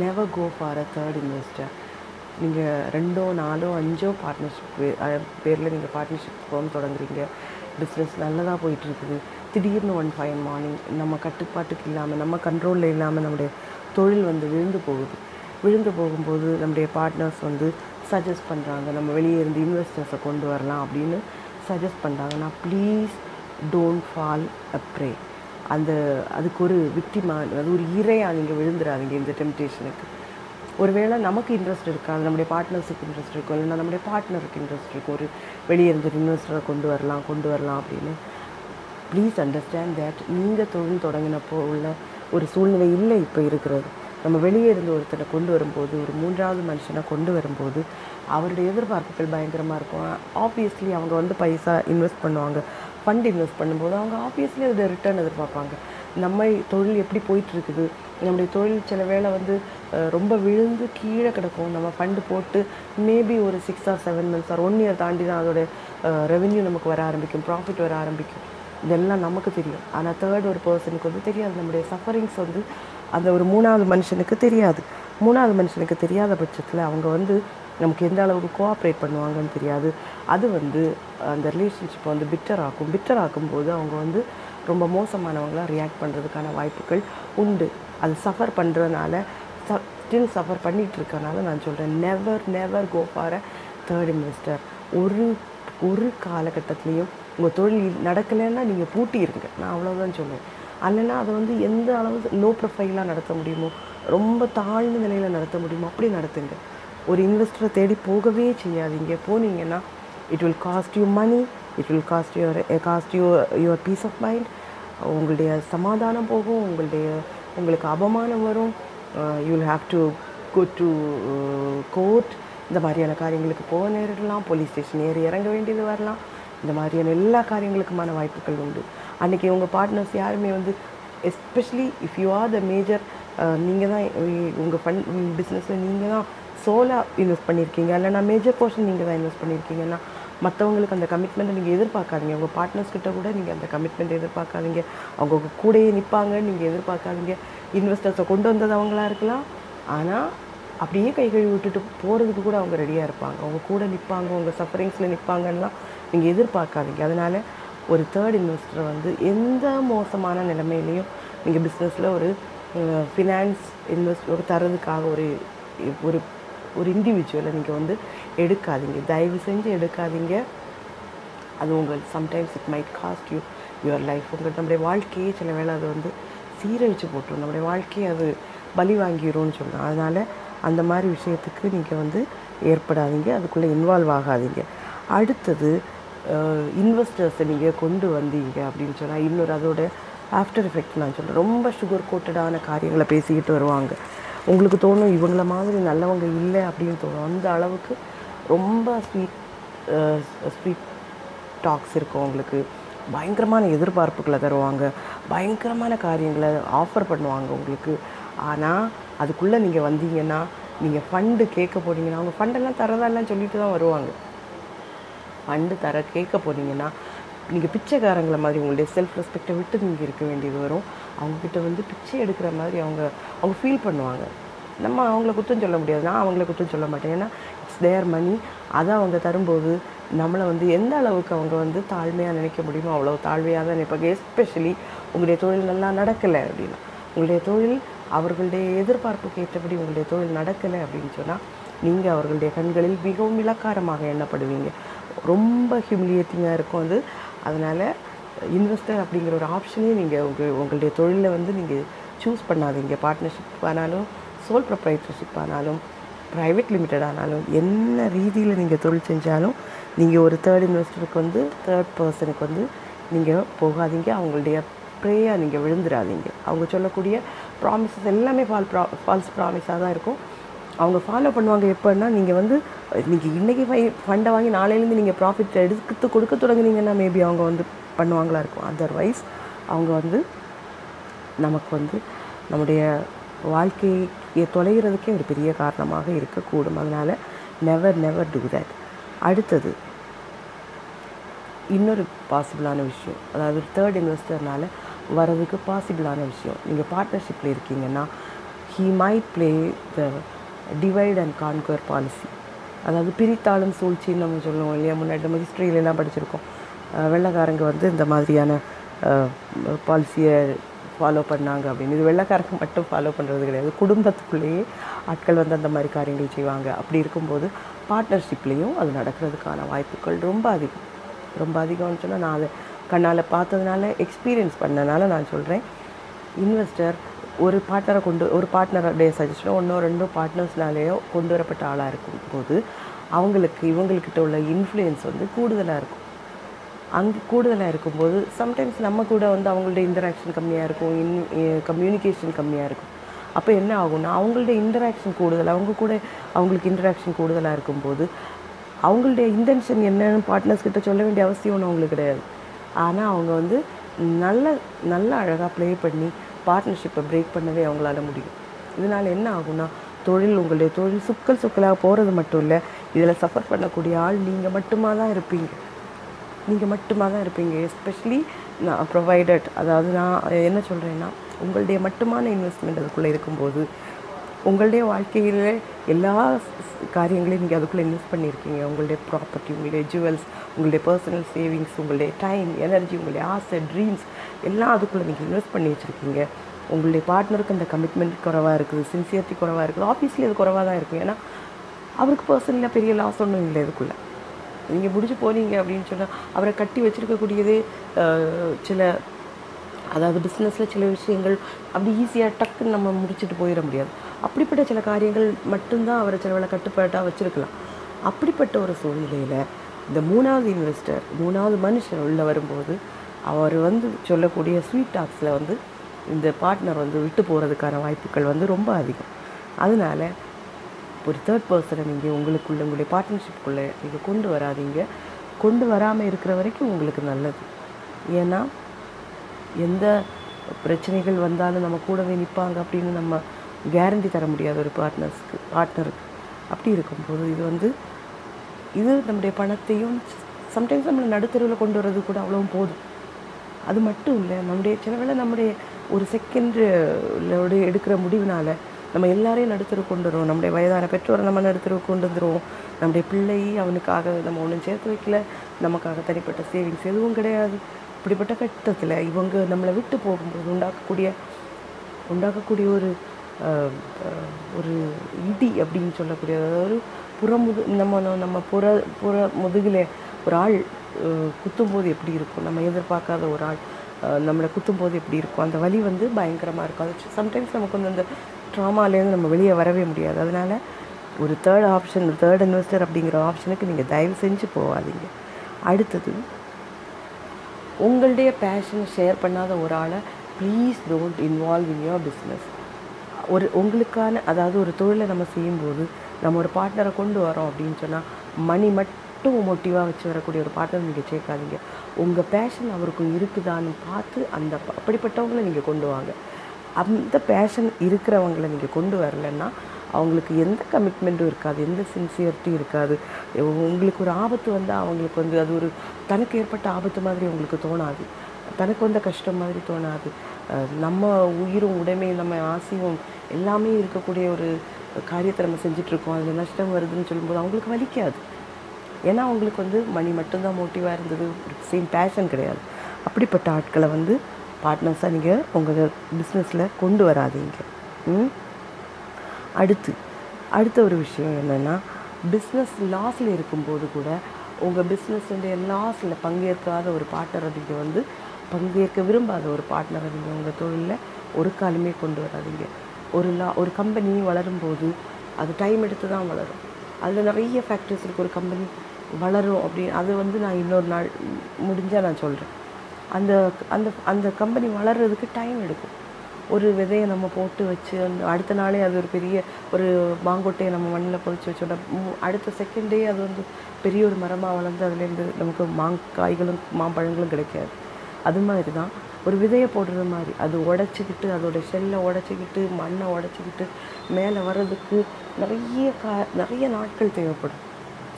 Never go for a third investor நீங்கள் ரெண்டோ நாலோ அஞ்சோ பார்ட்னர்ஷிப் பேரில் நீங்கள் பார்ட்னர்ஷிப் ஃபார்ம் தொடங்குறீங்க. பிஸ்னஸ் நல்லதாக போயிட்டுருக்குது திடீர்னு ஒன் ஃபைன் மார்னிங் நம்ம கட்டுப்பாட்டுக்கு இல்லாமல் நம்ம கண்ட்ரோலில் இல்லாமல் நம்முடைய தொழில் வந்து விழுந்து போகுது. விழுந்து போகும்போது நம்முடைய பார்ட்னர்ஸ் வந்து சஜஸ்ட் பண்ணுறாங்க நம்ம வெளியே இருந்து இன்வெஸ்டர்ஸை கொண்டு வரலாம் அப்படின்னு சஜஸ்ட் பண்ணுறாங்கன்னா ப்ளீஸ் டோன்ட் ஃபால் அப்ரே அந்த அதுக்கு ஒரு விக்டிமா அது ஒரு இறையாக நீங்கள் விழுந்துடாதீங்க இந்த டெம்டேஷனுக்கு ஒருவேளை நமக்கு இன்ட்ரெஸ்ட் இருக்காது நம்முடைய பார்ட்னர்ஸுக்கு இன்ட்ரெஸ்ட் இருக்கும் இல்லைன்னா நம்முடைய பார்ட்னருக்கு இன்ட்ரெஸ்ட் இருக்கும். ஒரு வெளியே இருந்து இன்வெஸ்டரை கொண்டு வரலாம் கொண்டு வரலாம் அப்படின்னு ப்ளீஸ் அண்டர்ஸ்டாண்ட் தேட் நீங்கள் தொழில் தொடங்கினப்போ உள்ள ஒரு சூழ்நிலை இல்லை இப்போ இருக்கிறது. நம்ம வெளியே இருந்து ஒருத்தனை கொண்டு வரும்போது ஒரு மூன்றாவது மனுஷனை கொண்டு வரும்போது அவருடைய எதிர்பார்ப்புகள் பயங்கரமாக இருக்கும். ஆப்வியஸ்லி அவங்க வந்து பைசா இன்வெஸ்ட் பண்ணுவாங்க. ஃபண்ட் இன்வெஸ்ட் பண்ணும்போது அவங்க ஆப்வியஸ்லி அதை ரிட்டர்ன் எதிர்பார்ப்பாங்க. நம்ம தொழில் எப்படி போயிட்டுருக்குது? நம்முடைய தொழில் சில வேளை வந்து ரொம்ப விழுந்து கீழே கிடக்கும். நம்ம ஃபண்டு போட்டு மேபி ஒரு six or seven months or one year தாண்டி தான் அதோட ரெவென்யூ நமக்கு வர ஆரம்பிக்கும். ப்ராஃபிட் வர ஆரம்பிக்கும். இதெல்லாம் நமக்கு தெரியும். ஆனால் தேர்ட் ஒரு பர்சனுக்கு வந்து தெரியாது. நம்முடைய சஃபரிங்ஸ் வந்து அந்த ஒரு மூணாவது மனுஷனுக்கு தெரியாது. மூணாவது மனுஷனுக்கு தெரியாத பட்சத்தில் அவங்க வந்து நமக்கு எந்த அளவுக்கு கோஆப்ரேட் பண்ணுவாங்கன்னு தெரியாது. அது வந்து அந்த ரிலேஷன்ஷிப்பை வந்து பிட்டர் ஆக்கும். பிட்டர் ஆக்கும்போது அவங்க வந்து ரொம்ப மோசமானவங்களாக ரியாக்ட் பண்ணுறதுக்கான வாய்ப்புகள் உண்டு. அது சஃபர் பண்ணுறதுனால ஸ்டில் சஃபர் பண்ணிகிட்டு இருக்கனால நான் சொல்கிறேன் never never go for a third investor ஒரு ஒரு காலகட்டத்துலேயும் உங்கள் தொழில் நடக்கலைன்னா நீங்கள் பூட்டியிருங்க நான் அவ்வளோதான் சொல்லுவேன். அல்லைன்னா அதை வந்து எந்த அளவு லோ ப்ரொஃபைலாக நடத்த முடியுமோ ரொம்ப தாழ்ந்த நிலையில் நடத்த முடியுமோ அப்படி நடத்துங்க. ஒரு இன்வெஸ்டரை தேடி போகவே செய்யாதீங்க. போனீங்கன்னா it will cost you money it will cost your cost you your peace of mind உங்களுடைய சமாதானம் போகும் உங்களுடைய உங்களுக்கு அபமானம் வரும். You will have to go to court இந்த மாதிரியான காரியங்களுக்கு போக நேரிடலாம். போலீஸ் ஸ்டேஷன் ஏறி இறங்க வேண்டியது வரலாம். இந்த மாதிரியான எல்லா காரியங்களுக்குமான வாய்ப்புகள் உண்டு. அன்றைக்கி உங்கள் பார்ட்னர்ஸ் யாருமே வந்து especially if you are the major நீங்கள் தான் உங்கள் ஃபண்ட் பிஸ்னஸில் நீங்கள் தான் சோலாக இன்வெஸ்ட் பண்ணியிருக்கீங்க இல்லைனா மேஜர் போர்ஷன் நீங்கள் தான் இன்வெஸ்ட் பண்ணியிருக்கீங்கன்னா மற்றவங்களுக்கு அந்த கமிட்மெண்ட்டை நீங்கள் எதிர்பார்க்காதீங்க. உங்கள் பார்ட்னர்ஸ் கிட்ட கூட நீங்கள் அந்த கமிட்மெண்ட் எதிர்பார்க்காதீங்க. அவங்க உங்கள் கூடயே நிற்பாங்க நீங்கள் எதிர்பார்க்காதீங்க. இன்வெஸ்டர்ஸை கொண்டு வந்தது அவங்களா இருக்கலாம். ஆனால் அப்படியே கை கழுவி விட்டுட்டு போகிறதுக்கு கூட அவங்க ரெடியாக இருப்பாங்க. அவங்க கூட நிற்பாங்க உங்கள் சஃபரிங்ஸில் நிற்பாங்கன்னா நீங்கள் எதிர்பார்க்காதீங்க. அதனால் ஒரு தேர்ட் இன்வெஸ்டரை வந்து எந்த மோசமான நிலைமையிலையும் நீங்கள் பிஸ்னஸில் ஒரு ஃபினான்ஸ் இன்வெஸ்ட் ஒரு தரதுக்காக ஒரு ஒரு ஒரு இண்டிவிஜுவலை நீங்கள் வந்து எடுக்காதீங்க. தயவு செஞ்சு எடுக்காதீங்க. அது உங்கள் sometimes it might cost you your life உங்கள் நம்முடைய வாழ்க்கையே சில வேளை அது வந்து சீரழிச்சு போட்டுரும். நம்முடைய வாழ்க்கையை அது பலி வாங்கிடும்னு சொல்லலாம். அதனால் அந்த மாதிரி விஷயத்துக்கு நீங்கள் வந்து ஏற்படாதீங்க. அதுக்குள்ளே இன்வால்வ் ஆகாதீங்க. அடுத்தது இன்வெஸ்டர்ஸை நீங்கள் கொண்டு வந்தீங்க அப்படின்னு சொன்னால் இன்னொரு அதோட ஆஃப்டர் எஃபெக்ட் நான் சொல்கிறேன் ரொம்ப சுகர் கோட்டடான காரியங்களை பேசிக்கிட்டு வருவாங்க. உங்களுக்கு தோணும் இவங்கள மாதிரி நல்லவங்க இல்லை அப்படின்னு தோணும். அந்த அளவுக்கு ரொம்ப ஸ்வீட் ஸ்வீட் டாக்ஸ் இருக்கும் உங்களுக்கு. பயங்கரமான எதிர்பார்ப்புகளை தருவாங்க. பயங்கரமான காரியங்களை ஆஃபர் பண்ணுவாங்க உங்களுக்கு. ஆனால் அதுக்குள்ளே நீங்கள் வந்தீங்கன்னா நீங்கள் ஃபண்டு கேட்க போனீங்கன்னா அவங்க ஃபண்டெல்லாம் தரதெல்லாம் சொல்லிட்டு தான் வருவாங்க. ஃபண்டு தர கேட்க போனீங்கன்னா நீங்கள் பிச்சைக்காரங்கள மாதிரி உங்களுடைய செல்ஃப் ரெஸ்பெக்டை விட்டு நீங்கள் இருக்க வேண்டியது வரும். அவங்கக்கிட்ட வந்து பிச்சை எடுக்கிற மாதிரி அவங்க அவங்க ஃபீல் பண்ணுவாங்க. நம்ம அவங்கள குத்தம் சொல்ல முடியாது. நான் அவங்கள குத்தம் சொல்ல மாட்டேன். ஏன்னா இட்ஸ் தேர் மணி அதை அவங்க தரும்போது நம்மளை வந்து எந்த அளவுக்கு அவங்க வந்து தாழ்மையாக நினைக்க முடியுமோ அவ்வளோ தாழ்மையாக தான் நினைப்பாங்க. எஸ்பெஷலி உங்களுடைய தொழில் நல்லா நடக்கலை அப்படின்னா. உங்களுடைய தொழில் அவர்களுடைய எதிர்பார்ப்புக்கு ஏற்றபடி உங்களுடைய தொழில் நடக்கலை அப்படின்னு சொன்னால் நீங்கள் அவர்களுடைய கண்களில் மிகவும் இலக்காரமாக எண்ணப்படுவீங்க. ரொம்ப ஹியூமிலியேட்டிங்காக இருக்கும் அது. அதனால் இன்வெஸ்டர் அப்படிங்கிற ஒரு ஆப்ஷனே நீங்கள் உங்கள் உங்களுடைய தொழிலில் வந்து நீங்கள் சூஸ் பண்ணாதீங்க. பார்ட்னர்ஷிப் ஆனாலும் சோல் ப்ரொப்ரைட்டர்ஷிப் ஆனாலும் ப்ரைவேட் லிமிடெட் ஆனாலும் என்ன ரீதியில் நீங்கள் தொழில் செஞ்சாலும் நீங்கள் ஒரு தேர்ட் இன்வெஸ்டருக்கு வந்து தேர்ட் பர்சனுக்கு வந்து நீங்கள் போகாதீங்க. அவங்களுடைய ப்ரேயாக நீங்கள் விழுந்துடாதீங்க. அவங்க சொல்லக்கூடிய ப்ராமிசஸ் எல்லாமே ஃபால் ப்ரா ஃபால்ஸ் ப்ராமிஸாக தான் இருக்கும். அவங்க ஃபாலோ பண்ணுவாங்க எப்போன்னா நீங்கள் வந்து நீங்கள் இன்றைக்கி ஃபை ஃபண்டை வாங்கி நாளையிலேருந்து நீங்கள் ப்ராஃபிட் எடுத்து கொடுக்க தொடங்குனீங்கன்னா மேபி அவங்க வந்து பண்ணுவாங்களா இருக்கும். அதர்வைஸ் அவங்க வந்து நமக்கு வந்து நம்முடைய வாழ்க்கையை தொலைகிறதுக்கே ஒரு பெரிய காரணமாக இருக்கக்கூடும். அதனால் நெவர் நெவர் டூ தட் அடுத்தது இன்னொரு பாசிபிளான விஷயம். அதாவது தேர்ட் இன்வெஸ்டர்னால் வரதுக்கு பாசிபிளான விஷயம். நீங்கள் பார்ட்னர்ஷிப்பில் இருக்கீங்கன்னா he might play the divide and conquer policy அதாவது பிரித்தாளும் சூழ்ச்சின்னு நம்ம சொல்லுவோம் இல்லையா? முன்னாடி நம்ம ஹிஸ்ட்ரியிலலாம் படிச்சிருக்கோம். வெள்ளைக்காரங்க வந்து இந்த மாதிரியான பாலிசியை ஃபாலோ பண்ணாங்க அப்படின்னு. இது வெள்ளைக்காரங்க மட்டும் ஃபாலோ பண்ணுறது கிடையாது. குடும்பத்துக்குள்ளேயே ஆட்கள் வந்து அந்த மாதிரி காரியங்கள் செய்வாங்க. அப்படி இருக்கும்போது பார்ட்னர்ஷிப்லேயும் அது நடக்கிறதுக்கான வாய்ப்புகள் ரொம்ப அதிகம். ரொம்ப அதிகம்னு சொன்னால் நான் அதை கண்ணால் பார்த்ததுனால எக்ஸ்பீரியன்ஸ் பண்ணனால நான் சொல்கிறேன் இன்வெஸ்டர் ஒரு பார்ட்னரை கொண்டு ஒரு பார்ட்னருடைய சஜஷனோ ஒன்றோ ரெண்டோ பார்ட்னர்ஸ்னாலேயோ கொண்டு வரப்பட்ட ஆளாக இருக்கும் போது அவங்களுக்கு இவங்கக்கிட்ட உள்ள இன்ஃப்ளூயன்ஸ் வந்து கூடுதலாக இருக்கும். அங்கே கூடுதலாக இருக்கும்போது சம்டைம்ஸ் நம்ம கூட வந்து அவங்களுடைய இன்டராக்ஷன் கம்மியாக இருக்கும் இன் கம்யூனிகேஷன் கம்மியாக இருக்கும். அப்போ என்ன ஆகும்னா அவங்கள்ட்ட இன்டராக்ஷன் கூடுதல் அவங்க கூட அவங்களுக்கு இன்டராக்ஷன் கூடுதலாக இருக்கும்போது அவங்களுடைய இன்டென்ஷன் என்னென்னு பார்ட்னர்ஸ் கிட்ட சொல்ல வேண்டிய அவசியம் ஒன்றும் அவங்களுக்கு கிடையாது. ஆனால் அவங்க வந்து நல்ல நல்ல அழகாக ப்ளே பண்ணி பார்ட்னர்ஷிப்பை பிரேக் பண்ணவே அவங்களால முடியும். இதனால் என்ன ஆகும்னா தொழில் உங்களுடைய தொழில் சுக்கல் சுக்கலாக போகிறது மட்டும் இல்லை இதில் சஃபர் பண்ணக்கூடிய ஆள் நீங்கள் மட்டுமா தான் இருப்பீங்க. நீங்கள் மட்டுமா தான் இருப்பீங்க. எஸ்பெஷலி நான் ப்ரொவைடட் அதாவது நான் என்ன சொல்கிறேன்னா உங்களுடைய மட்டுமான இன்வெஸ்ட்மெண்ட் அதுக்குள்ளே இருக்கும்போது உங்களுடைய வாழ்க்கையில் எல்லா காரியங்களையும் நீங்கள் அதுக்குள்ளே இன்வெஸ்ட் பண்ணியிருக்கீங்க. உங்களுடைய ப்ராப்பர்ட்டி உங்களுடைய ஜுவல்ஸ் உங்களுடைய பர்சனல் சேவிங்ஸ் உங்களுடைய டைம் எனர்ஜி உங்களுடைய ஆசை ட்ரீம்ஸ் எல்லாம் அதுக்குள்ளே நீங்கள் இன்வெஸ்ட் பண்ணி வச்சுருக்கீங்க. உங்களுடைய பார்ட்னருக்கு அந்த கமிட்மெண்ட் குறைவாக இருக்குது சின்சியரிட்டி குறைவாக இருக்குது ஆஃபீஸ்லேயே அது குறவாக தான் இருக்கும். ஏன்னா அவருக்கு பர்சனலாக பெரிய லாஸ் ஒன்றும் இல்லை இதுக்குள்ளே. நீங்கள் முடிச்சு போனீங்க அப்படின்னு சொன்னால் அவரை கட்டி வச்சிருக்கக்கூடியதே சில அதாவது பிஸ்னஸில் சில விஷயங்கள் அப்படி ஈஸியாக டக்குன்னு நம்ம முடிச்சுட்டு போயிட முடியாது. அப்படிப்பட்ட சில காரியங்கள் மட்டும்தான் அவரை சிலவளை கட்டுப்பாட்டாக வச்சுருக்கலாம். அப்படிப்பட்ட ஒரு சூழ்நிலையில் இந்த மூணாவது இன்வெஸ்டர் மூணாவது மனுஷன் உள்ளே வரும்போது அவர் வந்து சொல்லக்கூடிய ஸ்வீட் டாக்ஸில் வந்து இந்த பார்ட்னர் வந்து விட்டு போகிறதுக்கான வாய்ப்புகள் வந்து ரொம்ப அதிகம். அதனால ஒரு தேர்ட் பர்சனை நீங்கள் உங்களுக்குள்ளே உங்களுடைய பார்ட்னர்ஷிப்புக்குள்ளே நீங்கள் கொண்டு வராதீங்க. கொண்டு வராமல் இருக்கிற வரைக்கும் உங்களுக்கு நல்லது. ஏன்னா எந்த பிரச்சனைகள் வந்தாலும் நம்ம கூடவே நிற்பாங்க அப்படின்னு நம்ம கேரண்டி தர முடியாது ஒரு பார்ட்னர்ஸ்க்கு பார்ட்னருக்கு அப்படி இருக்கும்போது இது வந்து இது நம்முடைய பணத்தையும் சம்டைம்ஸ் நம்மளை நடுத்தருவில் கொண்டு வர்றது கூட அவ்வளவும் போதும். அது மட்டும் இல்லை நம்முடைய சில வேளை நம்முடைய ஒரு செகண்ட் எடுக்கிற முடிவினால் நம்ம எல்லாரையும் நடுத்தர கொண்டு வருவோம். நம்முடைய வயதான பெற்றோரை நம்ம நடுத்தருக்கு கொண்டு வந்துடுவோம் நம்முடைய பிள்ளை அவனுக்காக நம்ம ஒன்றும் சேர்த்து வைக்கல. நமக்காக தனிப்பட்ட சேவிங்ஸ் எதுவும் கிடையாது. இப்படிப்பட்ட கட்டத்தில் இவங்க நம்மளை விட்டு போகும்போது உண்டாக்கக்கூடிய உண்டாக்கக்கூடிய ஒரு ஒரு இடி அப்படின்னு சொல்லக்கூடிய அதாவது ஒரு புறமுது நம்ம நம்ம புற புற முதுகில் ஒரு ஆள் குத்தும்போது எப்படி இருக்கும்? நம்ம எதிர்பார்க்காத ஒரு ஆள் நம்மளை குத்தும்போது எப்படி இருக்கும்? அந்த வலி வந்து பயங்கரமாக இருக்கும். அது சம்டைம்ஸ் நமக்கு வந்து அந்த ட்ராமாலேருந்து நம்ம வெளியே வரவே முடியாது. அதனால் ஒரு தேர்ட் ஆப்ஷன் தேர்ட் இன்வெஸ்டர் அப்படிங்கிற ஆப்ஷனுக்கு நீங்கள் தயவு செஞ்சு போகாதீங்க. அடுத்தது உங்களுடைய பேஷனை ஷேர் பண்ணாத ஒரு ஆளை please don't involve in your business ஒரு உங்களுக்கான அதாவது ஒரு தொழிலை நம்ம செய்யும்போது நம்ம ஒரு பார்ட்னரை கொண்டு வரோம் அப்படின்னு சொன்னால் மணி மட்டும் மட்டும் மோட்டிவாக வச்சு வரக்கூடிய ஒரு பாட்டை நீங்கள் சேர்க்காதீங்க. உங்கள் பேஷன் அவருக்கும் இருக்குதான்னு பார்த்து அந்த அப்படிப்பட்டவங்களை நீங்கள் கொண்டு வாங்க. அந்த பேஷன் இருக்கிறவங்களை நீங்கள் கொண்டு வரலன்னா அவங்களுக்கு எந்த கமிட்மெண்ட்டும் இருக்காது எந்த சின்சியரிட்டியும் இருக்காது. உங்களுக்கு ஒரு ஆபத்து வந்தால் அவங்களுக்கு வந்து அது ஒரு தனக்கு ஏற்பட்ட ஆபத்து மாதிரி உங்களுக்கு தோணாது. தனக்கு வந்த கஷ்டம் மாதிரி தோணாது. நம்ம உயிரும் உடைமையும் நம்ம ஆசையும் எல்லாமே இருக்கக்கூடிய ஒரு காரியத்தை நம்ம செஞ்சிட்ருக்கோம் அதில் நஷ்டம் வருதுன்னு சொல்லும்போது அவங்களுக்கு வலிக்காது. ஏன்னா அவங்களுக்கு வந்து மணி மட்டும்தான் மோட்டிவாக இருந்தது. சேம் பேஷன் கிடையாது. அப்படிப்பட்ட ஆட்களை வந்து பார்ட்னர்ஸாக நீங்கள் உங்கள் பிஸ்னஸில் கொண்டு வராதீங்க. அடுத்து அடுத்த ஒரு விஷயம் என்னென்னா பிஸ்னஸ் லாஸில் இருக்கும்போது கூட உங்கள் பிஸ்னஸுடைய லாஸில் பங்கேற்காத ஒரு பார்ட்னரை நீங்கள் வந்து பங்கேற்க விரும்பாத ஒரு பார்ட்னரை நீங்கள் உங்கள் தொழிலில் ஒரு காலுமே கொண்டு வராதீங்க. ஒரு லா ஒரு கம்பெனி வளரும்போது அது டைம் எடுத்து தான் வளரும். அதில் நிறைய ஃபேக்டரிஸ் இருக்குது ஒரு கம்பெனி வளரும் அப்படின்னு அது வந்து நான் இன்னொரு நாள் முடிஞ்சால் நான் சொல்கிறேன் அந்த அந்த அந்த கம்பெனி வளர்கிறதுக்கு டைம் எடுக்கும். ஒரு விதையை நம்ம போட்டு வச்சு அந்த அடுத்த நாளே அது ஒரு பெரிய ஒரு மாங்கொட்டையை நம்ம மண்ணில் புதைச்சி வச்சோட அடுத்த செகண்டே அது வந்து பெரிய ஒரு மரமாக வளர்ந்து அதுலேருந்து நமக்கு மாங்காய்களும் மாம்பழங்களும் கிடைக்காது. அது மாதிரி தான் ஒரு விதையை போடுற மாதிரி. அது உடச்சிக்கிட்டு அதோட செல்லை உடச்சிக்கிட்டு மண்ணை உடச்சிக்கிட்டு மேலே வர்றதுக்கு நிறைய கா நிறைய நாட்கள் தேவைப்படும்.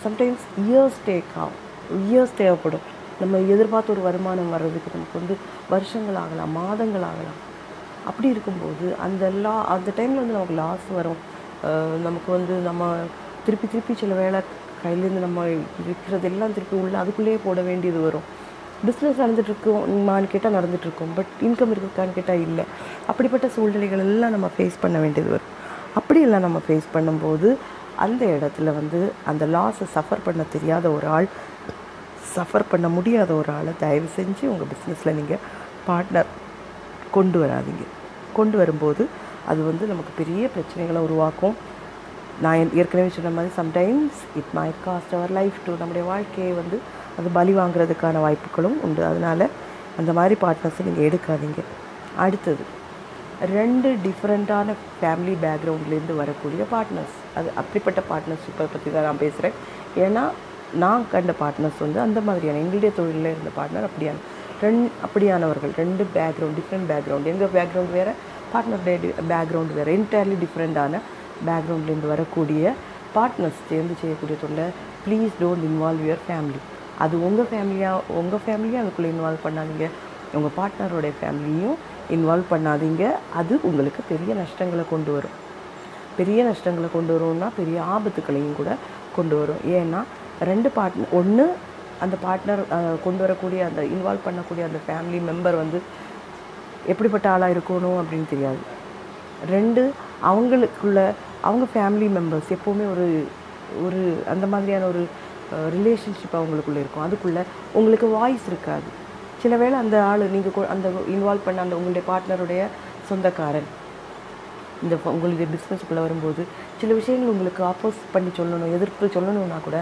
சம்டைம்ஸ் இயர்ஸ் டேக் ஆகும். இயர்ஸ் தேவைப்படும். நம்ம எதிர்பார்த்த ஒரு வருமானம் வர்றதுக்கு நமக்கு வந்து வருஷங்கள் ஆகலாம் மாதங்கள் ஆகலாம் அப்படி இருக்கும்போது அந்த லா அந்த டைமில் வந்து நமக்கு லாஸ் வரும். நமக்கு வந்து நம்ம திருப்பி திருப்பி சில வேளை கையிலேருந்து நம்ம விற்கிறதெல்லாம் திருப்பி உள்ள அதுக்குள்ளேயே போட வேண்டியது வரும். பிஸ்னஸ் நடந்துட்டுருக்குமான்னு கேட்டால் நடந்துகிட்ருக்கோம் பட் இன்கம் இருக்கான்னு கேட்டால் இல்லை. அப்படிப்பட்ட சூழ்நிலைகள் எல்லாம் நம்ம ஃபேஸ் பண்ண வேண்டியது வரும். அப்படியெல்லாம் நம்ம ஃபேஸ் பண்ணும்போது அந்த இடத்துல வந்து அந்த லாஸை சஃபர் பண்ண தெரியாத ஒரு ஆள் சஃபர் பண்ண முடியாத ஒரு ஆளை தயவு செஞ்சு உங்கள் பிஸ்னஸில் நீங்கள் பார்ட்னர் கொண்டு வராதீங்க. கொண்டு வரும்போது அது வந்து நமக்கு பெரிய பிரச்சனைகளை உருவாக்கும். நான் ஏற்கனவே சொன்ன மாதிரி sometimes it may cost our life to நம்முடைய வாழ்க்கையை வந்து அது பலி வாங்குறதுக்கான வாய்ப்புகளும் உண்டு. அதனால் அந்த மாதிரி பார்ட்னர்ஸை நீங்கள் எடுக்காதீங்க. அடுத்தது ரெண்டு டிஃப்ரெண்ட்டான ஃபேமிலி பேக்ரவுண்ட்லேருந்து வரக்கூடிய பார்ட்னர்ஸ் அது அப்படிப்பட்ட பார்ட்னர்ஷிப்பை பற்றி தான் நான் பேசுகிறேன் ஏன்னா நான் கண்ட பார்ட்னர்ஸ் வந்து அந்த மாதிரியான எங்களுடைய தொழிலில் இருந்த பார்ட்னர் அப்படியான ரெண் அப்படியானவர்கள். ரெண்டு பேக்ரவுண்ட் டிஃப்ரெண்ட் பேக்ரவுண்ட் எங்கள் பேக்ரவுண்ட் வேறு பார்ட்னருடைய பேக்ரவுண்ட் வேறு. என்டையர்லி டிஃப்ரெண்ட்டான பேக்ரவுண்ட்லேருந்து வரக்கூடிய பார்ட்னர்ஸ் சேர்ந்து செய்யக்கூடிய தொண்டை please don't involve your family அது உங்கள் ஃபேமிலியாக உங்கள் ஃபேமிலியும் அதுக்குள்ளே இன்வால்வ் பண்ணாதீங்க. உங்கள் பார்ட்னருடைய ஃபேமிலியும் இன்வால்வ் பண்ணாதீங்க. அது உங்களுக்கு பெரிய நஷ்டங்களை கொண்டு வரும். பெரிய நஷ்டங்களை கொண்டு வரும்னா பெரிய ஆபத்துக்களையும் கூட கொண்டு வரும். ஏன்னா ரெண்டு பார்ட்னர் ஒன்று அந்த பார்ட்னர் கொண்டு வரக்கூடிய அந்த இன்வால்வ் பண்ணக்கூடிய அந்த ஃபேமிலி மெம்பர் வந்து எப்படிப்பட்ட ஆளாக இருக்கணும் அப்படின்னு தெரியாது. ரெண்டு அவங்களுக்குள்ள அவங்க ஃபேமிலி மெம்பர்ஸ் எப்போவுமே ஒரு ஒரு அந்த மாதிரியான ஒரு ரிலேஷன்ஷிப் அவங்களுக்குள்ளே இருக்கும். அதுக்குள்ளே உங்களுக்கு வாய்ஸ் இருக்காது. சில வேளை அந்த ஆள் நீங்கள் அந்த இன்வால்வ் பண்ண அந்த உங்களுடைய பார்ட்னருடைய சொந்தக்காரன் இந்த உங்களுக்கு உங்களுடைய பிஸ்னஸ்க்குள்ளே வரும்போது சில விஷயங்கள் உங்களுக்கு ஆப்போஸ் பண்ணி சொல்லணும் எதிர்ப்பு சொல்லணும்னா கூட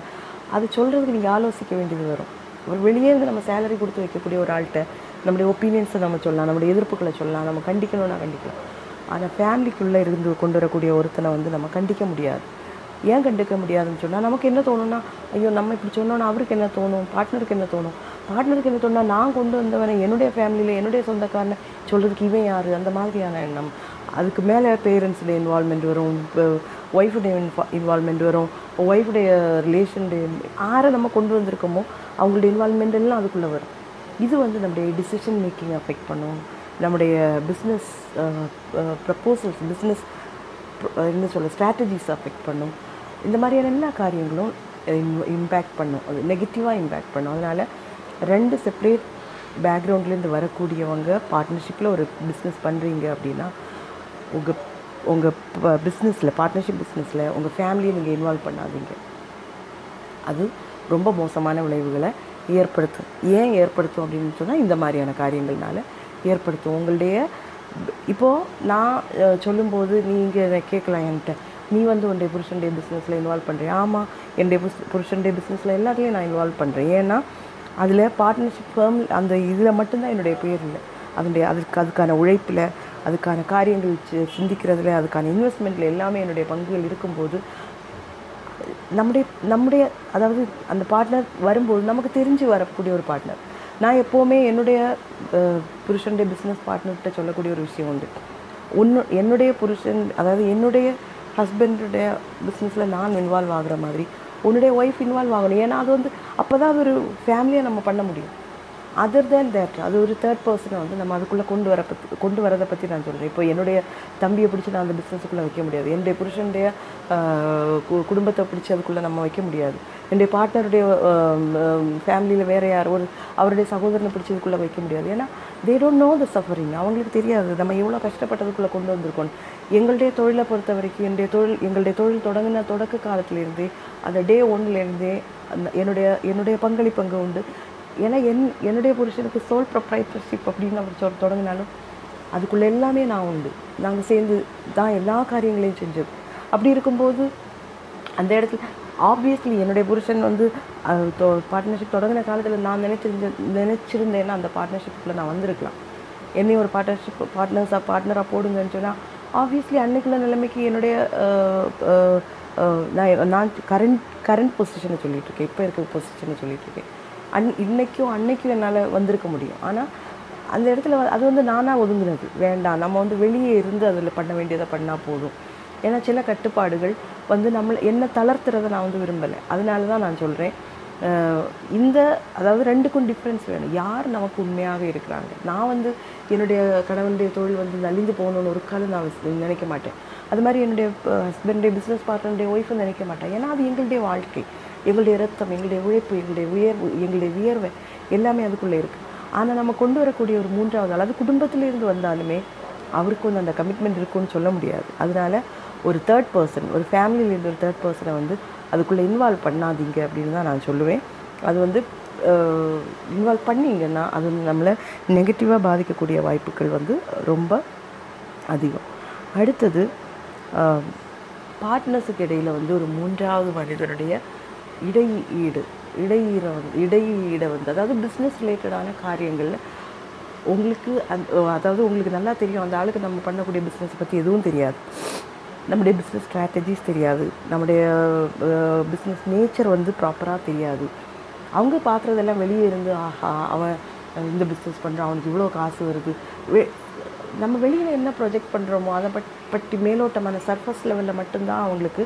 அது சொல்கிறதுக்கு நீங்கள் ஆலோசிக்க வேண்டியது வரும். ஒரு வெளியே இருந்து நம்ம சேலரி கொடுத்து வைக்கக்கூடிய ஒரு ஆள்கிட்ட நம்முடைய ஒப்பீனியன்ஸை நம்ம சொல்லலாம் நம்முடைய எதிர்ப்புகளை சொல்லலாம் நம்ம கண்டிக்கணும்னா கண்டிக்கலாம். ஆனால் ஃபேமிலிக்குள்ளே இருந்து கொண்டு வரக்கூடிய ஒருத்தனை வந்து நம்ம கண்டிக்க முடியாது. ஏன் கண்டுக்க முடியாதுன்னு சொன்னால் நமக்கு என்ன தோணும்னா ஐயோ நம்ம இப்படி சொன்னோன்னா அவருக்கு என்ன தோணும்? பார்ட்னருக்கு என்ன தோணும்? பார்ட்னருக்கு என்ன தோணுன்னா நான் கொண்டு வந்தவனை என்னுடைய ஃபேமிலியில் என்னுடைய சொந்தக்காரனை சொல்கிறதுக்கு இவன் யார்? அந்த மாதிரியான எண்ணம். அதுக்கு மேலே பேரண்ட்ஸுடைய இன்வால்மெண்ட் வரும் ஒய்ஃபுடைய இன்வால்மெண்ட் வரும். ஒய்ஃபுடைய ரிலேஷனுடைய யாரை நம்ம கொண்டு வந்திருக்கோமோ அவங்களுடைய இன்வால்மெண்ட் எல்லாம் அதுக்குள்ளே வரும். இது வந்து நம்முடைய டிசிஷன் மேக்கிங் அஃபெக்ட் பண்ணும். நம்முடைய பிஸ்னஸ் ப்ரப்போசல்ஸ் பிஸ்னஸ் என்ன சொல்ல ஸ்ட்ராட்டஜிஸ் அஃபெக்ட் பண்ணும். இந்த மாதிரியான எல்லா காரியங்களும் இம்பேக்ட் பண்ணும். அது நெகட்டிவாக இம்பேக்ட் பண்ணும். அதனால் ரெண்டு செப்பரேட் பேக்ரவுண்ட்லேருந்து வரக்கூடியவங்க பார்ட்னர்ஷிப்பில் ஒரு பிஸ்னஸ் பண்ணுறீங்க அப்படின்னா உங்கள் உங்கள் பிஸ்னஸில் பார்ட்னர்ஷிப் பிஸ்னஸில் உங்கள் ஃபேமிலியை நீங்கள் இன்வால்வ் பண்ணாதீங்க. அது ரொம்ப மோசமான விளைவுகளை ஏற்படுத்தும். ஏன் ஏற்படுத்தும் அப்படின்னு சொன்னால் இந்த மாதிரியான காரியங்கள்னால ஏற்படுத்தும். உங்களுடைய இப்போது நான் சொல்லும்போது நீங்கள் கேட்கலாம் என்கிட்ட. நீ வந்து உன்னுடைய புருஷனுடைய பிஸ்னஸில் இன்வால்வ் பண்ணுறியா ஆமாம் என்னுடைய புருஷ புருஷனுடைய பிஸ்னஸில் எல்லாத்தையும் நான் இன்வால்வ் பண்ணுறேன் ஏன்னா அதில் பார்ட்னர்ஷிப் ஃபேம் அந்த இதில் மட்டும்தான் என்னுடைய பேர் இல்லை. அதனுடைய அதுக்கு அதுக்கான உழைப்பில் அதுக்கான காரியங்கள் சிந்திக்கிறதுல அதுக்கான இன்வெஸ்ட்மெண்ட்டில் எல்லாமே என்னுடைய பங்குகள் இருக்கும்போது நம்முடைய நம்முடைய அதாவது அந்த பார்ட்னர் வரும்போது நமக்கு தெரிஞ்சு வரக்கூடிய ஒரு பார்ட்னர் நான் எப்போவுமே என்னுடைய புருஷனுடைய பிஸ்னஸ் பார்ட்னர்கிட்ட சொல்லக்கூடிய ஒரு விஷயம் உண்டு. ஒன்று என்னுடைய புருஷன் அதாவது என்னுடைய ஹஸ்பண்டுடைய பிஸ்னஸில் நான் இன்வால்வ் ஆகுற மாதிரி உன்னுடைய ஒய்ஃப் இன்வால்வ் ஆகணும். ஏன்னா அது வந்து அப்போ தான் அது ஒரு ஃபேமிலியாக நம்ம பண்ண முடியும். அதர் தேன் தேட் அது ஒரு தேர்ட் பர்சனை வந்து நம்ம அதுக்குள்ளே கொண்டு வர பற்றி கொண்டு வரதை பற்றி நான் சொல்கிறேன் இப்போ என்னுடைய தம்பியை பிடிச்சி நான் அந்த பிஸ்னஸுக்குள்ளே வைக்க முடியாது. என்னுடைய புருஷனுடைய கு- குடும்பத்தை பிடிச்சி அதுக்குள்ளே நம்ம வைக்க முடியாது. என்னுடைய பார்ட்னருடைய ஃபேமிலியில் வேறு யார் ஒரு அவருடைய சகோதரனை பிடிச்சதுக்குள்ளே வைக்க முடியாது. ஏன்னா they don't know the suffering அவங்களுக்கு தெரியாது. நம்ம எவ்வளோ கஷ்டப்பட்டதுக்குள்ளே கொண்டு வந்திருக்கோம். எங்களுடைய தொழிலை பொறுத்த வரைக்கும் என்னுடைய தொழில் எங்களுடைய தொழில் தொடங்கின தொடக்க காலத்திலேருந்தே அந்த டே ஒன்லேருந்தே அந்த என்னுடைய என்னுடைய பங்களிப்பு அங்கே உண்டு. ஏன்னா என் என்னுடைய புருஷனுக்கு சோல் ப்ரொப்ரைட்டர்ஷிப் அப்படின்னு அவர் தொடங்கினாலும் அதுக்குள்ளே எல்லாமே நான் உண்டு. நாங்கள் சேர்ந்து தான் எல்லா காரியங்களையும் செஞ்சோம். அப்படி இருக்கும்போது அந்த இடத்துல ஆப்வியஸ்லி என்னுடைய புருஷன் வந்து பார்ட்னர்ஷிப் தொடங்கின காலத்தில் நான் நினச்சிருந்த நினச்சிருந்தேன்னா அந்த பார்ட்னர்ஷிப்பில் நான் வந்திருக்கலாம். என்னையும் ஒரு பார்ட்னர்ஷிப் பார்ட்னர்ஸாக பார்ட்னராக போடுங்கன்னு சொன்னால் ஆப்வியஸ்லி அன்னைக்குள்ள நிலைமைக்கு என்னுடைய நான் நான் கரண்ட் கரண்ட் பொசிஷனை சொல்லிகிட்ருக்கேன் இருக்கேன். இப்போ இருக்க பொசிஷனை சொல்லிட்டு இருக்கேன். அன் இன்றைக்கும் அன்னைக்கும் என்னால் வந்திருக்க முடியும். ஆனால் அந்த இடத்துல வ- அது வந்து நானாக ஒதுங்குனது. வேண்டாம் நம்ம வந்து வெளியே இருந்து அதில் பண்ண வேண்டியதை பண்ணால் போதும். ஏன்னா சில கட்டுப்பாடுகள் வந்து நம்மளை என்ன தளர்த்துறதை நான் வந்து விரும்பலை. அதனால தான் நான் சொல்கிறேன் இந்த அதாவது ரெண்டுக்கும் டிஃப்ரென்ஸ் வேணும். யார் நமக்கு உண்மையாகவே இருக்கிறாங்க? நான் வந்து என்னுடைய கணவனுடைய தொழில் வந்து நலிந்து போகணுன்னு ஒரு காலம் நான் நினைக்க மாட்டேன். அது மாதிரி என்னுடைய ஹஸ்பண்டுடைய பிஸ்னஸ் பார்ட்னருடைய ஒய்ஃபும் நினைக்க மாட்டேன். ஏன்னா அது எங்களுடைய வாழ்க்கை. எங்களுடைய ரத்தம் எங்களுடைய உழைப்பு எங்களுடைய உயர்வு எங்களுடைய வியர்வை எல்லாமே அதுக்குள்ளே இருக்குது ஆனால் நம்ம கொண்டு வரக்கூடிய ஒரு மூன்றாவது ஆள் அது குடும்பத்திலேருந்து வந்தாலுமே அவருக்கு வந்து அந்த கமிட்மெண்ட் இருக்குன்னு சொல்ல முடியாது. அதனால ஒரு தேர்ட் பர்சன் ஒரு ஃபேமிலியிலேருந்து ஒரு தேர்ட் பர்சனை வந்து அதுக்குள்ளே இன்வால்வ் பண்ணாதீங்க அப்படின்னு தான் நான் சொல்லுவேன். அது வந்து இன்வால்வ் பண்ணீங்கன்னா அது நம்மளை நெகட்டிவாக பாதிக்கக்கூடிய வாய்ப்புகள் வந்து ரொம்ப அதிகம். அடுத்தது பார்ட்னர்ஸுக்கு இடையில் வந்து ஒரு மூன்றாவது மனிதனுடைய இடையீடு இடையீட வந்து இடையீடை வந்து அதாவது பிஸ்னஸ் ரிலேட்டடான காரியங்களில் உங்களுக்கு அந் அதாவது உங்களுக்கு நல்லா தெரியும் அந்த ஆளுக்கு நம்ம பண்ணக்கூடிய பிஸ்னஸ் பற்றி எதுவும் தெரியாது. நம்முடைய பிஸ்னஸ் ஸ்ட்ராட்டஜிஸ் தெரியாது. நம்முடைய பிஸ்னஸ் நேச்சர் வந்து ப்ராப்பராக தெரியாது. அவங்க பார்க்குறதெல்லாம் வெளியே இருந்து ஆஹா அவன் இந்த பிஸ்னஸ் பண்ணுறான் அவனுக்கு இவ்வளோ காசு வருது. நம்ம வெளியில் என்ன ப்ரொஜெக்ட் பண்ணுறோமோ அதை பட் பற்றி மேலோட்டமான சர்ஃபஸ் லெவலில் மட்டும்தான் அவங்களுக்கு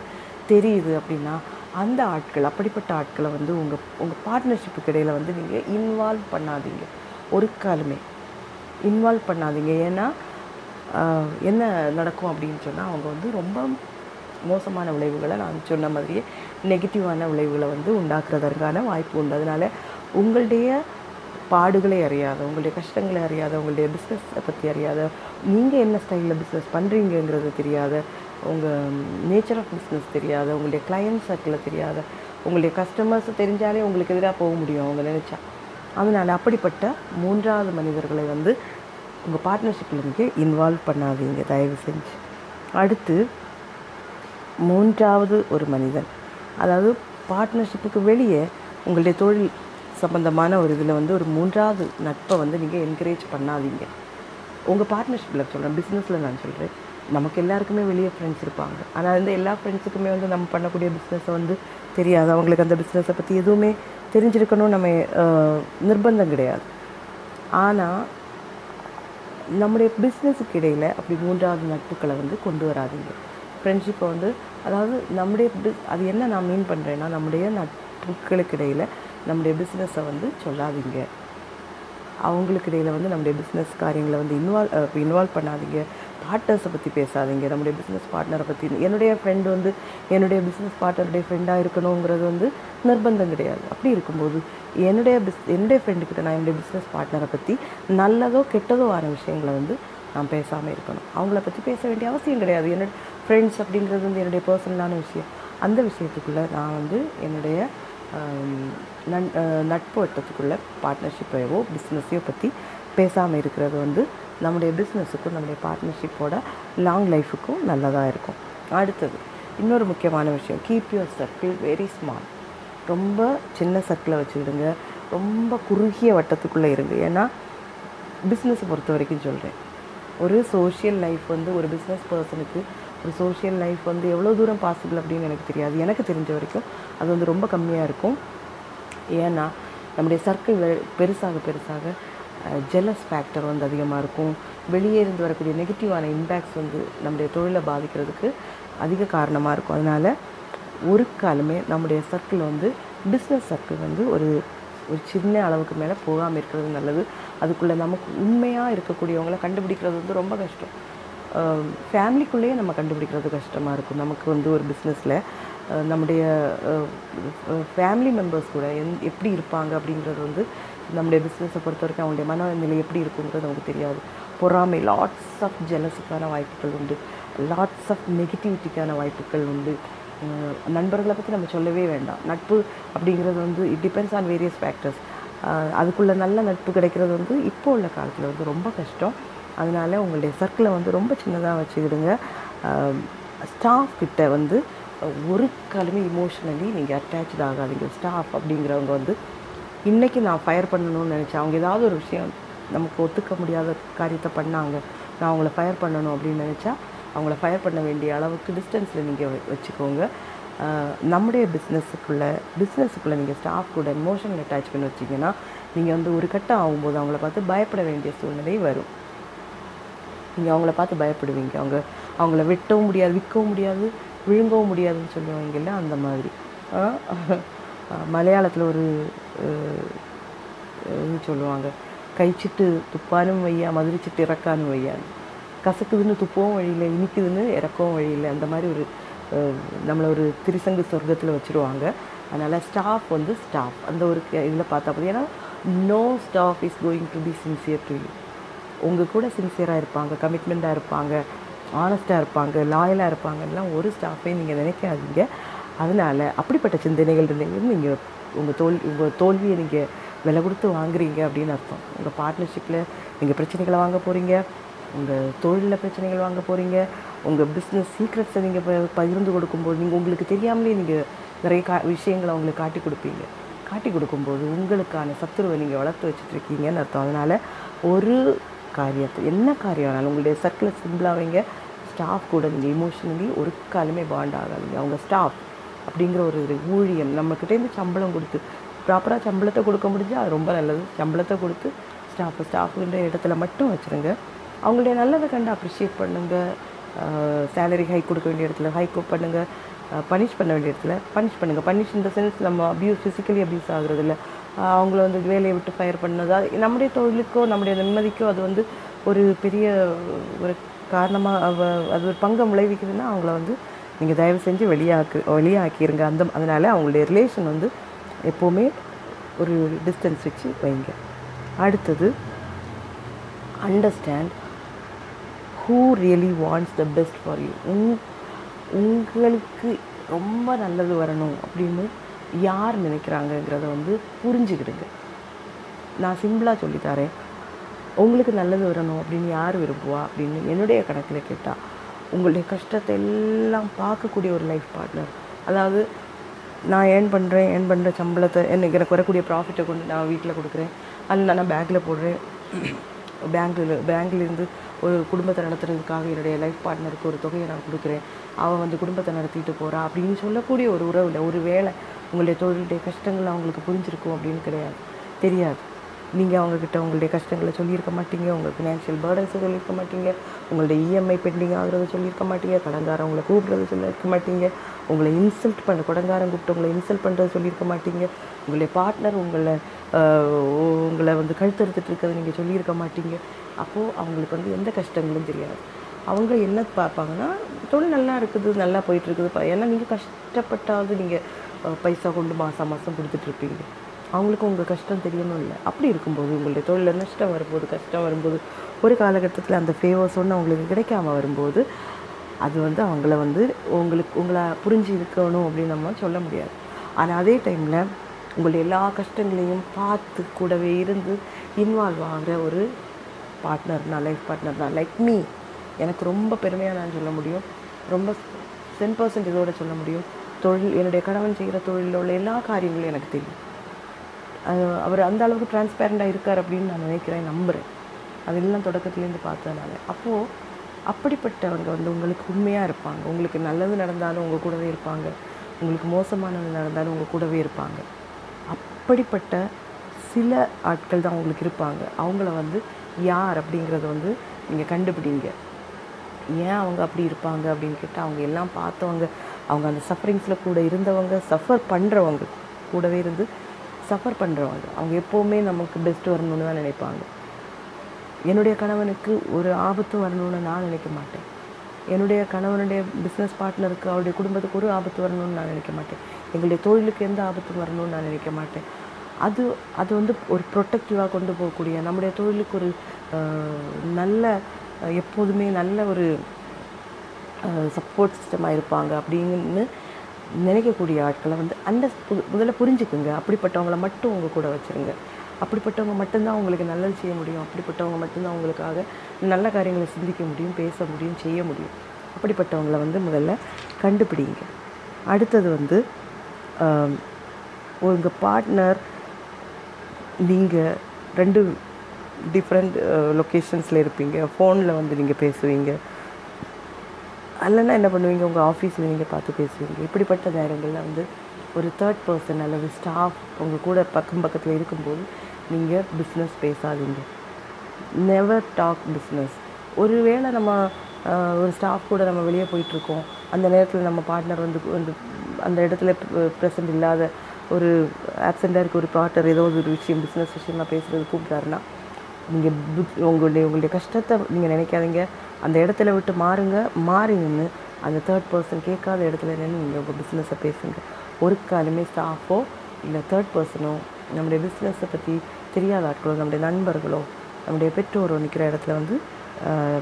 தெரியுது அப்படின்னா அந்த ஆட்கள் அப்படிப்பட்ட ஆட்களை வந்து உங்கள் உங்கள் பார்ட்னர்ஷிப்புக்கு இடையில் வந்து நீங்கள் இன்வால்வ் பண்ணாதீங்க. ஒரு காலுமே இன்வால்வ் பண்ணாதீங்க. ஏன்னா என்ன நடக்கும் அப்படின்னு சொன்னால் அவங்க வந்து ரொம்ப மோசமான விளைவுகளை நான் சொன்ன மாதிரியே நெகட்டிவான விளைவுகளை வந்து உண்டாக்குறதற்கான வாய்ப்பு உண்டு. அதனால் உங்களுடைய பாடுகளை அறியாத உங்களுடைய கஷ்டங்களை அறியாத உங்களுடைய பிஸ்னஸை பற்றி அறியாத நீங்கள் என்ன ஸ்டைலில் பிஸ்னஸ் பண்ணுறீங்கங்கிறது தெரியாத உங்கள் நேச்சர் ஆஃப் பிஸ்னஸ் தெரியாத உங்களுடைய கிளையன்ட் சர்க்கிளை தெரியாத உங்களுடைய கஸ்டமர்ஸ் தெரிஞ்சாலே உங்களுக்கு எதிராக போக முடியும் அவங்க நினச்சா. அதனால் அப்படிப்பட்ட மூன்றாவது மனிதர்களை வந்து உங்கள் பார்ட்னர்ஷிப்பில் நீங்கள் இன்வால்வ் பண்ணாதீங்க தயவு செஞ்சு. அடுத்து மூன்றாவது ஒரு மனிதன். அதாவது பார்ட்னர்ஷிப்புக்கு வெளியே உங்களுடைய தொழில் சம்பந்தமான ஒரு இதில் வந்து ஒரு மூன்றாவது நட்பை வந்து நீங்கள் என்கரேஜ் பண்ணாதீங்க. உங்கள் பார்ட்னர்ஷிப்பில் சொல்கிறேன் பிஸ்னஸில் நான் சொல்கிறேன் நமக்கு எல்லாருக்குமே வெளியே ஃப்ரெண்ட்ஸ் இருப்பாங்க. ஆனால் வந்து எல்லா ஃப்ரெண்ட்ஸுக்குமே வந்து நம்ம பண்ணக்கூடிய பிஸ்னஸை வந்து தெரியாது. அவங்களுக்கு அந்த பிஸ்னஸை பற்றி எதுவுமே தெரிஞ்சிருக்கணும் நம்ம நிர்பந்தம் கிடையாது. ஆனால் நம்முடைய பிஸ்னஸுக்கு இடையில் அப்படி மூன்றாவது நட்புகளை வந்து கொண்டு வராதீங்க. ஃப்ரெண்ட்ஷிப்பை வந்து அதாவது நம்முடைய பிஸ் அது என்ன நான் மீன் பண்ணுறேன்னா நம்முடைய நட்புகளுக்கு இடையில் நம்முடைய பிஸ்னஸை வந்து சொல்லாதீங்க. அவங்களுக்கு இடையில் வந்து நம்முடைய பிஸ்னஸ் காரியங்களை வந்து இன்வால்வ் இன்வால்வ் பண்ணாதீங்க. பார்ட்னர்ஸை பற்றி பேசாதீங்க. நம்முடைய பிஸ்னஸ் பார்ட்னரை பற்றி என்னுடைய ஃப்ரெண்டு வந்து என்னுடைய பிஸ்னஸ் பார்ட்னருடைய ஃப்ரெண்டாக இருக்கணுங்கிறது வந்து நிர்பந்தம் கிடையாது. அப்படி இருக்கும்போது என்னுடைய பிஸ் என்னுடைய ஃப்ரெண்டுக்கிட்ட நான் என்னுடைய பிஸ்னஸ் பார்ட்னரை பற்றி நல்லதோ கெட்டதோ ஆன விஷயங்களை வந்து நான் பேசாமல் இருக்கணும். அவங்கள பற்றி பேச வேண்டிய அவசியம் கிடையாது. என்னோட ஃப்ரெண்ட்ஸ் அப்படிங்கிறது வந்து என்னுடைய பர்சனலான விஷயம். அந்த விஷயத்துக்குள்ளே நான் வந்து என்னுடைய நன் நட்பு வட்டத்துக்குள்ளே பார்ட்னர்ஷிப்பையோ பிஸ்னஸையோ பற்றி பேசாமல் இருக்கிறது வந்து நம்முடைய பிஸ்னஸுக்கும் நம்முடைய பார்ட்னர்ஷிப்போட லாங் லைஃபுக்கும் நல்லதாக இருக்கும். அடுத்தது இன்னொரு முக்கியமான விஷயம் keep your circle very small ரொம்ப சின்ன சர்க்கிளை வச்சுக்கிடுங்க. ரொம்ப குறுகிய வட்டத்துக்குள்ளே இருங்க. ஏன்னா பிஸ்னஸை பொறுத்த வரைக்கும் சொல்கிறேன் ஒரு சோஷியல் லைஃப் வந்து ஒரு பிஸ்னஸ் பர்சனுக்கு ஒரு சோஷியல் லைஃப் வந்து எவ்வளோ தூரம் பாசிபிள் அப்படின்னு எனக்கு தெரியாது. எனக்கு தெரிஞ்ச வரைக்கும் அது வந்து ரொம்ப கம்மியாக இருக்கும். ஏன்னா நம்முடைய சர்க்கிள் பெருசாக பெருசாக ஜெலஸ் ஃபேக்டர் வந்து அதிகமாக இருக்கும். வெளியே இருந்து வரக்கூடிய நெகட்டிவான இம்பேக்ட்ஸ் வந்து நம்முடைய தொழிலை பாதிக்கிறதுக்கு அதிக காரணமாக இருக்கும். அதனால் ஒரு காலமே நம்முடைய சர்க்கிள் வந்து பிஸ்னஸ் சர்க்கிள் வந்து ஒரு ஒரு சின்ன அளவுக்கு மேலே போகாமல் இருக்கிறது நல்லது. அதுக்குள்ளே நமக்கு உண்மையாக இருக்கக்கூடியவங்களை கண்டுபிடிக்கிறது வந்து ரொம்ப கஷ்டம். ஃபேமிலிக்குள்ளேயே நம்ம கண்டுபிடிக்கிறது கஷ்டமாக இருக்கும். நமக்கு வந்து ஒரு பிஸ்னஸில் நம்முடைய ஃபேமிலி மெம்பர்ஸ் கூட எந் எப்படி இருப்பாங்க அப்படிங்கிறது வந்து நம்முடைய பிஸ்னஸை பொறுத்த வரைக்கும் அவங்களுடைய மனநிலை எப்படி இருக்குங்கிறது நமக்கு தெரியாது. பொறாமை லாட்ஸ் ஆஃப் ஜெலஸுக்கான வாய்ப்புகள் உண்டு. லாட்ஸ் ஆஃப் நெகட்டிவிட்டிக்கான வாய்ப்புகள் உண்டு. நண்பர்களை பற்றி நம்ம சொல்லவே வேண்டாம். நட்பு அப்படிங்கிறது வந்து it depends on various factors அதுக்குள்ளே நல்ல நட்பு கிடைக்கிறது வந்து இப்போ உள்ள காலத்தில் வந்து ரொம்ப கஷ்டம். அதனால் உங்களுடைய சர்க்கிளை வந்து ரொம்ப சின்னதாக வச்சுக்கிடுங்க. ஸ்டாஃப் கிட்ட வந்து ஒரு காலமே இமோஷனலி நீங்கள் அட்டாச்சு ஆகாதீங்க. ஸ்டாஃப் அப்படிங்கிறவங்க வந்து இன்றைக்கி நான் ஃபயர் பண்ணணும்னு நினச்சேன். அவங்க ஏதாவது ஒரு விஷயம் நமக்கு ஒத்துக்க முடியாத காரியத்தை பண்ணாங்க. நான் அவங்கள ஃபயர் பண்ணணும் அப்படின்னு நினச்சா அவங்கள ஃபயர் பண்ண வேண்டிய அளவுக்கு டிஸ்டன்ஸில் நீங்கள் வச்சுக்கோங்க. நம்முடைய பிஸ்னஸுக்குள்ளே பிஸ்னஸுக்குள்ளே நீங்கள் ஸ்டாஃப் கூட எமோஷனல் அட்டாச் பண்ணி வச்சிங்கன்னா நீங்கள் வந்து ஒரு கட்டம் ஆகும்போது அவங்கள பார்த்து பயப்பட வேண்டிய சூழ்நிலை வரும். நீங்கள் அவங்கள பார்த்து பயப்படுவீங்க. அவங்க அவங்கள வெட்டவும் முடியாது விற்கவும் முடியாது விழுங்கவும் முடியாதுன்னு சொல்லுவாங்கல்ல அந்த மாதிரி. மலையாளத்தில் ஒரு சொல்லுவாங்க. கைச்சிட்டு துப்பானும் வையா மதுரிச்சிட்டு இறக்கானும் வையான்னு கசக்குதுன்னு துப்பவும் வழியில் இனிக்குதுன்னு இறக்கவும் வழியில் அந்த மாதிரி ஒரு நம்மளை ஒரு திரிசங்கு சொர்க்கத்தில் வச்சுருவாங்க. அதனால் ஸ்டாஃப் வந்து ஸ்டாஃப். அந்த ஒரு இதில் பார்த்தா போது ஏன்னா no staff is going to be sincere to you உங்கள் கூட சின்சியராக இருப்பாங்க கமிட்மெண்ட்டாக இருப்பாங்க ஆனஸ்ட்டாக இருப்பாங்க லாயலாக இருப்பாங்கலாம் ஒரு ஸ்டாஃபையும் நீங்கள் நினைக்காதீங்க. அதனால் அப்படிப்பட்ட சிந்தனைகள் இருந்தீங்கன்னு நீங்கள் உங்கள் தோல் உங்கள் தோல்வியை நீங்கள் விலை கொடுத்து வாங்குறீங்க அப்படின்னு அர்த்தம். உங்கள் பார்ட்னர்ஷிப்பில் நீங்கள் பிரச்சனைகளை வாங்க போகிறீங்க உங்கள் தொழிலில் பிரச்சனைகள் வாங்க போகிறீங்க உங்கள் பிஸ்னஸ் சீக்ரெட்ஸை நீங்கள் ப- பகிர்ந்து கொடுக்கும்போது நீங்கள் உங்களுக்கு தெரியாமலே நீங்கள் நிறைய கா விஷயங்களை அவங்களுக்கு காட்டி கொடுப்பீங்க. காட்டி கொடுக்கும்போது உங்களுக்கான சத்துருவை நீங்கள் வளர்த்து வச்சுட்ருக்கீங்கன்னு அர்த்தம். அதனால் ஒரு காரியத்தை என்ன காரியம் ஆனாலும் உங்களுடைய சர்க்கிளை சிம்பிளாக வைங்க. ஸ்டாஃப் கூட நீங்கள் இமோஷனலி ஒரு காலமே பாண்ட் ஆகாதீங்க. அவங்க ஸ்டாஃப் அப்படிங்கிற ஒரு இது ஊழியம் நம்மக்கிட்டேருந்து சம்பளம் கொடுத்து ப்ராப்பராக சம்பளத்தை கொடுக்க முடிஞ்சால் அது ரொம்ப நல்லது. சம்பளத்தை கொடுத்து ஸ்டாஃப் ஸ்டாஃபுன்ற இடத்துல மட்டும் வச்சுருங்க. அவங்களுடைய நல்லதை கண்டு அப்ரிஷியேட் பண்ணுங்கள் சேலரி ஹைக் கொடுக்க வேண்டிய இடத்துல ஹைக் பண்ணுங்கள் பனிஷ் பண்ண வேண்டிய இடத்துல பனிஷ் பண்ணுங்கள் பனிஷ் இந்த சென்ஸ் நம்ம அப்யூஸ் ஃபிசிக்கலி அப்யூஸ் ஆகுறது இல்லை அவங்கள வந்து வேலையை விட்டு ஃபயர் பண்ணதா நம்முடைய தொழிலுக்கோ நம்முடைய நிம்மதிக்கோ அது வந்து ஒரு பெரிய ஒரு காரணமாக அது ஒரு பங்கம் விளைவிக்குதுன்னா அவங்கள வந்து நீங்கள் தயவு செஞ்சு வெளியாக்கு வெளியாக்கிருங்க. அந்த அதனால் அவங்களுடைய ரிலேஷன் வந்து எப்போவுமே ஒரு டிஸ்டன்ஸ் வச்சு வைங்க. அடுத்தது understand who really wants the best for you உங் உங்களுக்கு ரொம்ப நல்லது வரணும் அப்படின்னு யார் நினைக்கிறாங்கங்கிறத வந்து புரிஞ்சுக்கிடுங்க. நான் சிம்பிளாக சொல்லித்தரேன் உங்களுக்கு நல்லது வரணும் அப்படின்னு யார் விரும்புவா அப்படின்னு என்னுடைய கணக்கில் கேட்டால் உங்களுடைய கஷ்டத்தை எல்லாம் பார்க்கக்கூடிய ஒரு லைஃப் பார்ட்னர் அதாவது நான் ஏர்ன் பண்ணுறேன் ஏர்ன் பண்ணுற சம்பளத்தை எனக்கு எனக்கு வரக்கூடிய ப்ராஃபிட்டை கொண்டு நான் வீட்டில் கொடுக்குறேன். அதில் நான் பேங்கில் போடுறேன். பேங்க்கில் பேங்க்லேருந்து ஒரு குடும்பத்தை நடத்துறதுக்காக என்னுடைய லைஃப் பார்ட்னருக்கு ஒரு தொகையை நான் கொடுக்குறேன். அவன் வந்து குடும்பத்தை நடத்திட்டு போகிறா அப்படின்னு சொல்லக்கூடிய ஒரு உறவு இல்லை. ஒரு வேளை உங்களுடைய தொழிலுடைய கஷ்டங்கள் அவங்களுக்கு புரிஞ்சிருக்கும் அப்படின்னு கிடையாது. தெரியாது. நீங்கள் அவங்கக்கிட்ட உங்களுடைய கஷ்டங்களை சொல்லியிருக்க மாட்டீங்க உங்கள் ஃபினான்ஷியல் பேர்டன்ஸை சொல்லியிருக்க மாட்டீங்க உங்களுடைய இஎம்ஐ பெண்டிங் ஆகுறத சொல்லியிருக்க மாட்டீங்க கடங்காரம் உங்களை கூப்பிட்றத சொல்லியிருக்க மாட்டீங்க உங்களை இன்சல்ட் பண்ண கடங்காரம் கூப்பிட்டு உங்களை இன்சல்ட் பண்ணுறது சொல்லியிருக்க மாட்டீங்க உங்களுடைய பார்ட்னர் உங்களை உங்களை வந்து கழுத்தறுத்துட்டு இருக்கிறத நீங்கள் சொல்லியிருக்க மாட்டீங்க. அப்போது அவங்களுக்கு வந்து எந்த கஷ்டங்களும் தெரியாது. அவங்க என்ன பார்ப்பாங்கன்னா தொழில் நல்லா இருக்குது நல்லா போயிட்டுருக்குது ப- ஏன்னா நீங்கள் கஷ்டப்பட்டாவது நீங்கள் பைசா கொண்டு மாதம் மாதம் கொடுத்துட்ருப்பீங்க அவங்களுக்கும் உங்கள் கஷ்டம் தெரியணும் இல்லை. அப்படி இருக்கும்போது உங்களுடைய தொழிலில் நஷ்டம் வரும்போது கஷ்டம் வரும்போது ஒரு காலகட்டத்தில் அந்த ஃபேவர்ஸ் ஒன்று அவங்களுக்கு கிடைக்காம வரும்போது அது வந்து அவங்கள வந்து உங்களுக்கு உங்களை புரிஞ்சு இருக்கணும் அப்படின்னு நம்ம சொல்ல முடியாது. ஆனால் அதே டைமில் உங்களுடைய எல்லா கஷ்டங்களையும் பார்த்து கூடவே இருந்து இன்வால்வ் ஆகிற ஒரு பார்ட்னர்னா லைஃப் பார்ட்னர்னா லைக் மீ எனக்கு ரொம்ப பெருமையாக நான் சொல்ல முடியும். ரொம்ப டென் பர்சன்ட் இதோட சொல்ல முடியும். தொழில் என்னுடைய கணவன் செய்கிற தொழிலில் உள்ள எல்லா காரியங்களும் எனக்கு தெரியும். அவர் அந்த அளவுக்கு டிரான்ஸ்பேரண்டாக இருக்கார் அப்படின்னு நான் நினைக்கிறேன் நம்புகிறேன் அதெல்லாம் தொடக்கத்துலேருந்து பார்த்ததுனால. அப்போது அப்படிப்பட்டவங்க வந்து உங்களுக்கு உண்மையாக இருப்பாங்க. உங்களுக்கு நல்லது நடந்தாலும் உங்கள் கூடவே இருப்பாங்க. உங்களுக்கு மோசமானது நடந்தாலும் உங்கள் கூடவே இருப்பாங்க. அப்படிப்பட்ட சில ஆட்கள் தான் உங்களுக்கு இருப்பாங்க. அவங்கள வந்து யார் அப்படிங்கிறத வந்து நீங்கள் கண்டுபிடிங்க. ஏன் அவங்க அப்படி இருப்பாங்க அப்படின்னு கேட்டால் அவங்க எல்லாம் பார்த்தவங்க அவங்க அந்த சஃபரிங்ஸில் கூட இருந்தவங்க சஃபர் பண்ணுறவங்க கூடவே இருந்து சஃபர் பண்ணுறவங்க அவங்க எப்போவுமே நமக்கு பெஸ்ட் வரணும்னு தான் நினைப்பாங்க. என்னுடைய கணவனுக்கு ஒரு ஆபத்து வரணும்னு நான் நினைக்க மாட்டேன். என்னுடைய கணவனுடைய பிஸ்னஸ் பார்ட்னருக்கு அவருடைய குடும்பத்துக்கு ஒரு ஆபத்து வரணும்னு நான் நினைக்க மாட்டேன். எங்களுடைய தொழிலுக்கு எந்த ஆபத்து வரணும்னு நான் நினைக்க மாட்டேன். அது அது வந்து ஒரு ப்ரொட்டக்டிவாக கொண்டு போகக்கூடிய நம்முடைய தொழிலுக்கு ஒரு நல்ல எப்போதுமே நல்ல ஒரு சப்போர்ட் சிஸ்டமாக இருப்பாங்க. அப்படின்னு நினைக்கக்கூடிய ஆட்களை வந்து அந்த முதல்ல புரிஞ்சுக்குங்க. அப்படிப்பட்டவங்கள மட்டும் உங்கள் கூட வச்சுருங்க. அப்படிப்பட்டவங்க மட்டும்தான் உங்களுக்கு நல்லது செய்ய முடியும். அப்படிப்பட்டவங்க மட்டும்தான் உங்களுக்காக நல்ல காரியங்களை சிந்திக்க முடியும் பேச முடியும் செய்ய முடியும். அப்படிப்பட்டவங்கள வந்து முதல்ல கண்டுபிடிங்க. அடுத்தது வந்து உங்கள் பார்ட்னர் நீங்கள் ரெண்டு டிஃப்ரெண்ட் லொக்கேஷன்ஸில் இருப்பீங்க. ஃபோனில் வந்து நீங்கள் பேசுவீங்க. அல்லனா என்ன பண்ணுவீங்க? உங்கள் ஆஃபீஸில் நீங்கள் பார்த்து பேசுவீங்க. இப்படிப்பட்ட நேரங்களில் வந்து ஒரு தேர்ட் பர்சன் அல்லது ஸ்டாஃப் உங்கள் கூட பக்கம் பக்கத்தில் இருக்கும்போது நீங்கள் பிஸ்னஸ் பேசாதீங்க. நெவர் டாக் பிஸ்னஸ் ஒருவேளை நம்ம ஒரு ஸ்டாஃப் கூட நம்ம வெளியே போயிட்டுருக்கோம். அந்த நேரத்தில் நம்ம பார்ட்னர் வந்து வந்து அந்த இடத்துல ப்ரெசன்ட் இல்லாத ஒரு ஆப்சண்ட்டாக இருக்க ஒரு பார்ட்னர் ஏதோ ஒரு விஷயம் பிஸ்னஸ் விஷயமாக பேசுகிறது கூப்பிட்டாருன்னா நீங்கள் உங்களுடைய உங்களுடைய கஷ்டத்தை நீங்கள் நினைக்காதீங்க. அந்த இடத்துல விட்டு மாறுங்க மாறி நின்று அந்த தேர்ட் பர்சன் கேட்காத இடத்துல நின்று நீங்கள் உங்கள் பிஸ்னஸை பேசுங்க. ஒரு காலமே ஸ்டாஃபோ இல்லை தேர்ட் பர்சனோ நம்முடைய பிஸ்னஸை பற்றி தெரியாத ஆட்களோ நம்முடைய நண்பர்களோ நம்முடைய பெற்றோரோ நிற்கிற இடத்துல வந்து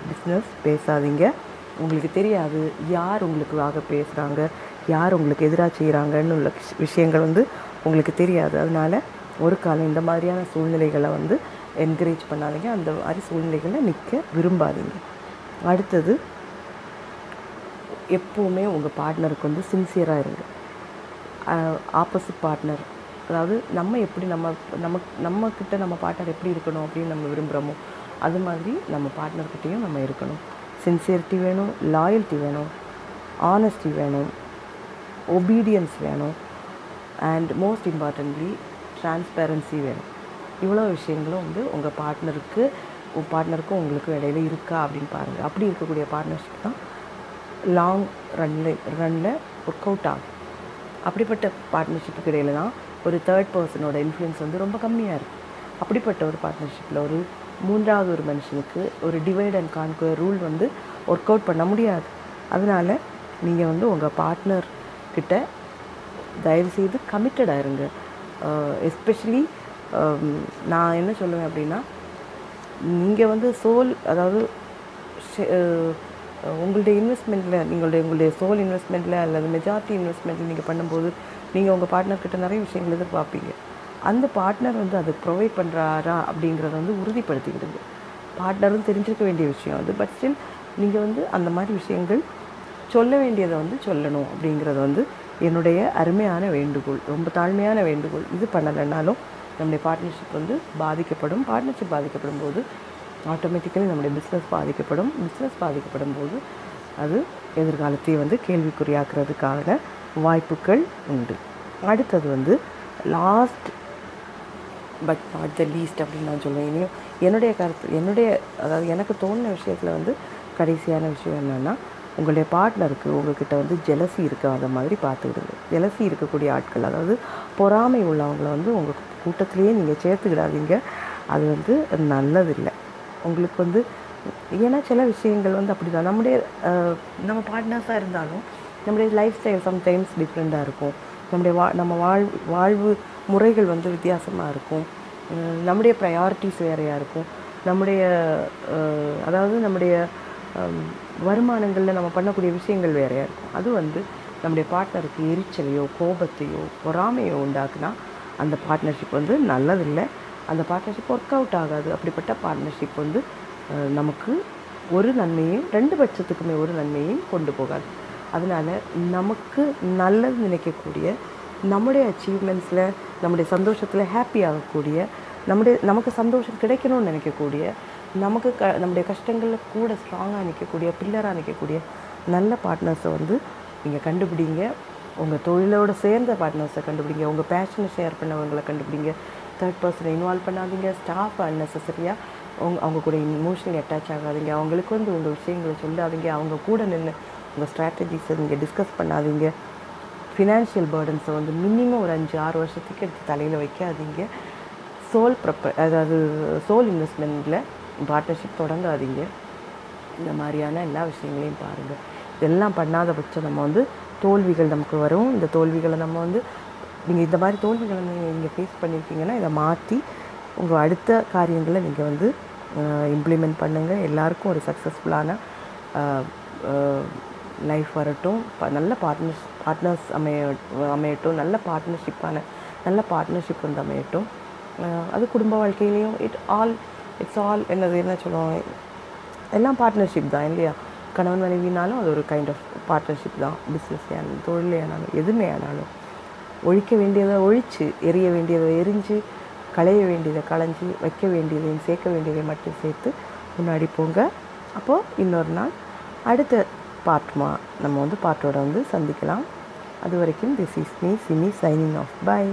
பிஸ்னஸ் பேசாதீங்க. உங்களுக்கு தெரியாது யார் உங்களுக்காக பேசுகிறாங்க யார் உங்களுக்கு எதிராக செய்கிறாங்கன்னு உள்ள விஷயங்கள் வந்து உங்களுக்கு தெரியாது. அதனால ஒரு காலம் இந்த மாதிரியான சூழ்நிலைகளை வந்து என்கரேஜ் பண்ணாதீங்க. அந்த மாதிரி சூழ்நிலைகளை நிற்க விரும்பாதீங்க. அடுத்தது எப்போவுமே உங்கள் பார்ட்னருக்கு வந்து சின்சியராக இருங்க. ஆப்போசிட் பார்ட்னர் அதாவது நம்ம எப்படி நம்ம நம்ம நம்மக்கிட்ட நம்ம பார்ட்னர் எப்படி இருக்கணும் அப்படின்னு நம்ம விரும்புகிறோமோ அது மாதிரி நம்ம பார்ட்னர்கிட்டையும் நம்ம இருக்கணும். சின்சியரிட்டி வேணும் லாயல்ட்டி வேணும் ஆனஸ்டி வேணும் ஒபீடியன்ஸ் வேணும் அண்ட் மோஸ்ட் இம்பார்ட்டன்ட்லி டிரான்ஸ்பேரன்சி வேணும். இவ்வளோ விஷயங்களும் வந்து உங்கள் பார்ட்னருக்கு உங்கள் பார்ட்னருக்கும் உங்களுக்கும் இடையில இருக்கா அப்படின்னு பாருங்கள் அப்படி இருக்கக்கூடிய பார்ட்னர்ஷிப் தான் லாங் ரன்னில் ரன்னில் ஒர்க் அவுட் ஆகும். அப்படிப்பட்ட பார்ட்னர்ஷிப்புக்கு இடையில தான் ஒரு தேர்ட் பர்சனோட இன்ஃப்ளூயன்ஸ் வந்து ரொம்ப கம்மியாக இருக்குது அப்படிப்பட்ட ஒரு பார்ட்னர்ஷிப்பில் ஒரு மூன்றாவது ஒரு மனுஷனுக்கு ஒரு டிவைட் அண்ட் கான்குவர் ரூல் வந்து ஒர்க் அவுட் பண்ண முடியாது. அதனால் நீங்கள் வந்து உங்கள் பார்ட்னர் கிட்ட தயவுசெய்து கமிட்டடாக இருங்க. எஸ்பெஷலி நான் என்ன சொல்லுவேன் அப்படின்னா நீங்கள் வந்து சோல் அதாவது உங்களுடைய இன்வெஸ்ட்மெண்ட்டில் நீங்களுடைய உங்களுடைய சோல் இன்வெஸ்ட்மெண்ட்டில் அல்லது மெஜாரிட்டி இன்வெஸ்ட்மெண்ட்டில் நீங்கள் பண்ணும்போது நீங்கள் உங்கள் பார்ட்னர்கிட்ட நிறைய விஷயங்கள் எதிர்பார்ப்பீங்க. அந்த பார்ட்னர் வந்து அதை ப்ரொவைட் பண்ணுறாரா அப்படிங்கிறத வந்து உறுதிப்படுத்திக்கிடுங்க. பார்ட்னரும் தெரிஞ்சிருக்க வேண்டிய விஷயம் அது. பட் ஸ்டில் நீங்கள் வந்து அந்த மாதிரி விஷயங்கள் சொல்ல வேண்டியதை வந்து சொல்லணும் அப்படிங்கிறது வந்து என்னுடைய அருமையான வேண்டுகோள் ரொம்ப தாழ்மையான வேண்டுகோள். இது பண்ணலைன்னாலும் நம்முடைய பார்ட்னர்ஷிப் வந்து பாதிக்கப்படும். பார்ட்னர்ஷிப் பாதிக்கப்படும் போது ஆட்டோமேட்டிக்கலி நம்முடைய பிஸ்னஸ் பாதிக்கப்படும். பிஸ்னஸ் பாதிக்கப்படும் போது அது எதிர்காலத்தையே வந்து கேள்விக்குறியாக்குறதுக்கான வாய்ப்புகள் உண்டு. அடுத்தது வந்து last but not the least அப்படின்னு நான் சொல்லுவேன். இனியும் என்னுடைய கருத்து என்னுடைய அதாவது எனக்கு தோணுன விஷயத்தில் வந்து கடைசியான விஷயம் என்னென்னா உங்களுடைய பார்ட்னருக்கு உங்கள்கிட்ட வந்து ஜெலசி இருக்காத மாதிரி பார்த்துக்கிடுங்க. ஜெலசி இருக்கக்கூடிய ஆட்கள் அதாவது பொறாமை உள்ளவங்களை வந்து உங்கள் கூட்டத்திலேயே நீங்கள் சேர்த்துக்கிடாதீங்க. அது வந்து நல்லதில்லை. உங்களுக்கு வந்து ஏன்னா சில விஷயங்கள் வந்து அப்படி தான் நம்முடைய நம்ம பார்ட்னர்ஸாக இருந்தாலும் நம்முடைய லைஃப் ஸ்டைல் சம்டைம்ஸ் டிஃப்ரெண்ட்டாக இருக்கும். நம்முடைய வா நம்ம வாழ் வாழ்வு முறைகள் வந்து வித்தியாசமாக இருக்கும். நம்முடைய ப்ரையாரிட்டிஸ் வேறையாக இருக்கும். நம்முடைய அதாவது நம்முடைய வருமானங்களில் நம்ம பண்ணக்கூடிய விஷயங்கள் வேறையாக இருக்கும். அது வந்து நம்முடைய பார்ட்னருக்கு எரிச்சலையோ கோபத்தையோ பொறாமையோ உண்டாக்குனா அந்த பார்ட்னர்ஷிப் வந்து நல்லதில்லை. அந்த பார்ட்னர்ஷிப் ஒர்க் அவுட் ஆகாது. அப்படிப்பட்ட பார்ட்னர்ஷிப் வந்து நமக்கு ஒரு நன்மையும் ரெண்டு பட்சத்துக்குமே ஒரு நன்மையும் கொண்டு போகாது. அதனால் நமக்கு நல்லது நினைக்கக்கூடிய நம்முடைய அச்சீவ்மெண்ட்ஸில் நம்முடைய சந்தோஷத்தில் ஹாப்பி ஆகக்கூடிய நம்முடைய நமக்கு சந்தோஷம் கிடைக்கணும்னு நினைக்கக்கூடிய நமக்கு க நம்முடைய கஷ்டங்களில் கூட ஸ்ட்ராங்காக நிற்கக்கூடிய பில்லராக நிற்கக்கூடிய நல்ல பார்ட்னர்ஸை வந்து நீங்கள் கண்டுபிடிங்க. உங்கள் தொழிலோடு சேர்ந்த பார்ட்னர்ஸை கண்டுபிடிங்க. உங்கள் பேஷனை ஷேர் பண்ணவங்களை கண்டுபிடிங்க. தேர்ட் பர்சனை இன்வால்வ் பண்ணாதீங்க. ஸ்டாஃப் அன்னெசரியாக உங்க அவங்க கூட இமோஷனலி அட்டாச் ஆகாதீங்க. அவங்களுக்கு வந்து உங்கள் விஷயங்களை சொல்லாதீங்க. அவங்க கூட நின்று உங்கள் ஸ்ட்ராட்டஜிஸை நீங்கள் டிஸ்கஸ் பண்ணாதீங்க. ஃபினான்ஷியல் பேர்டன்ஸை வந்து மினிமம் ஒரு அஞ்சு ஆறு வருஷத்துக்கு எடுத்து தலையில் வைக்காதீங்க. சோல் ப்ரப்ப அதாவது சோல் இன்வெஸ்ட்மெண்ட்டில் பார்ட்னர்ஷிப் தொடங்காதீங்க. இந்த மாதிரியான எல்லா விஷயங்களையும் பாருங்கள் இதெல்லாம் பண்ணாத பட்சம் நம்ம வந்து தோல்விகள் நமக்கு வரும். இந்த தோல்விகளை நம்ம வந்து நீங்கள் இந்த மாதிரி தோல்விகளை நீங்கள் ஃபேஸ் பண்ணியிருக்கீங்கன்னா இதை மாற்றி உங்கள் அடுத்த காரியங்களை நீங்கள் வந்து இம்ப்ளிமெண்ட் பண்ணுங்கள் எல்லாருக்கும் ஒரு சக்ஸஸ்ஃபுல்லான லைஃப் வரட்டும். ப- நல்ல பார்ட்னர்ஸ் பார்ட்னர்ஸ் அமைய அமையட்டும். நல்ல பார்ட்னர்ஷிப்பான நல்ல பார்ட்னர்ஷிப் வந்து அமையட்டும். அது குடும்ப வாழ்க்கையிலையும் இட் ஆல் இட்ஸ் ஆல் என்னது என்ன சொல்லுவோம் எல்லாம் பார்ட்னர்ஷிப் தான் இல்லையா? கணவன் மனைவினாலும் அது ஒரு கைண்ட் ஆஃப் பார்ட்னர்ஷிப் தான். பிஸ்னஸ் ஆனாலும் தொழிலே ஆனாலும் எதுவுமே ஆனாலும். ஒழிக்க வேண்டியதை ஒழித்து எரிய வேண்டியதை எரிஞ்சு களைய வேண்டியதை களைஞ்சு வைக்க வேண்டியதையும் சேர்க்க வேண்டியதையும் மட்டும் சேர்த்து முன்னாடி போங்க. அப்போது இன்னொரு நாள் அடுத்த பார்ட்மா நம்ம வந்து பாட்டோட வந்து சந்திக்கலாம். அது வரைக்கும் this is me Simi signing off bye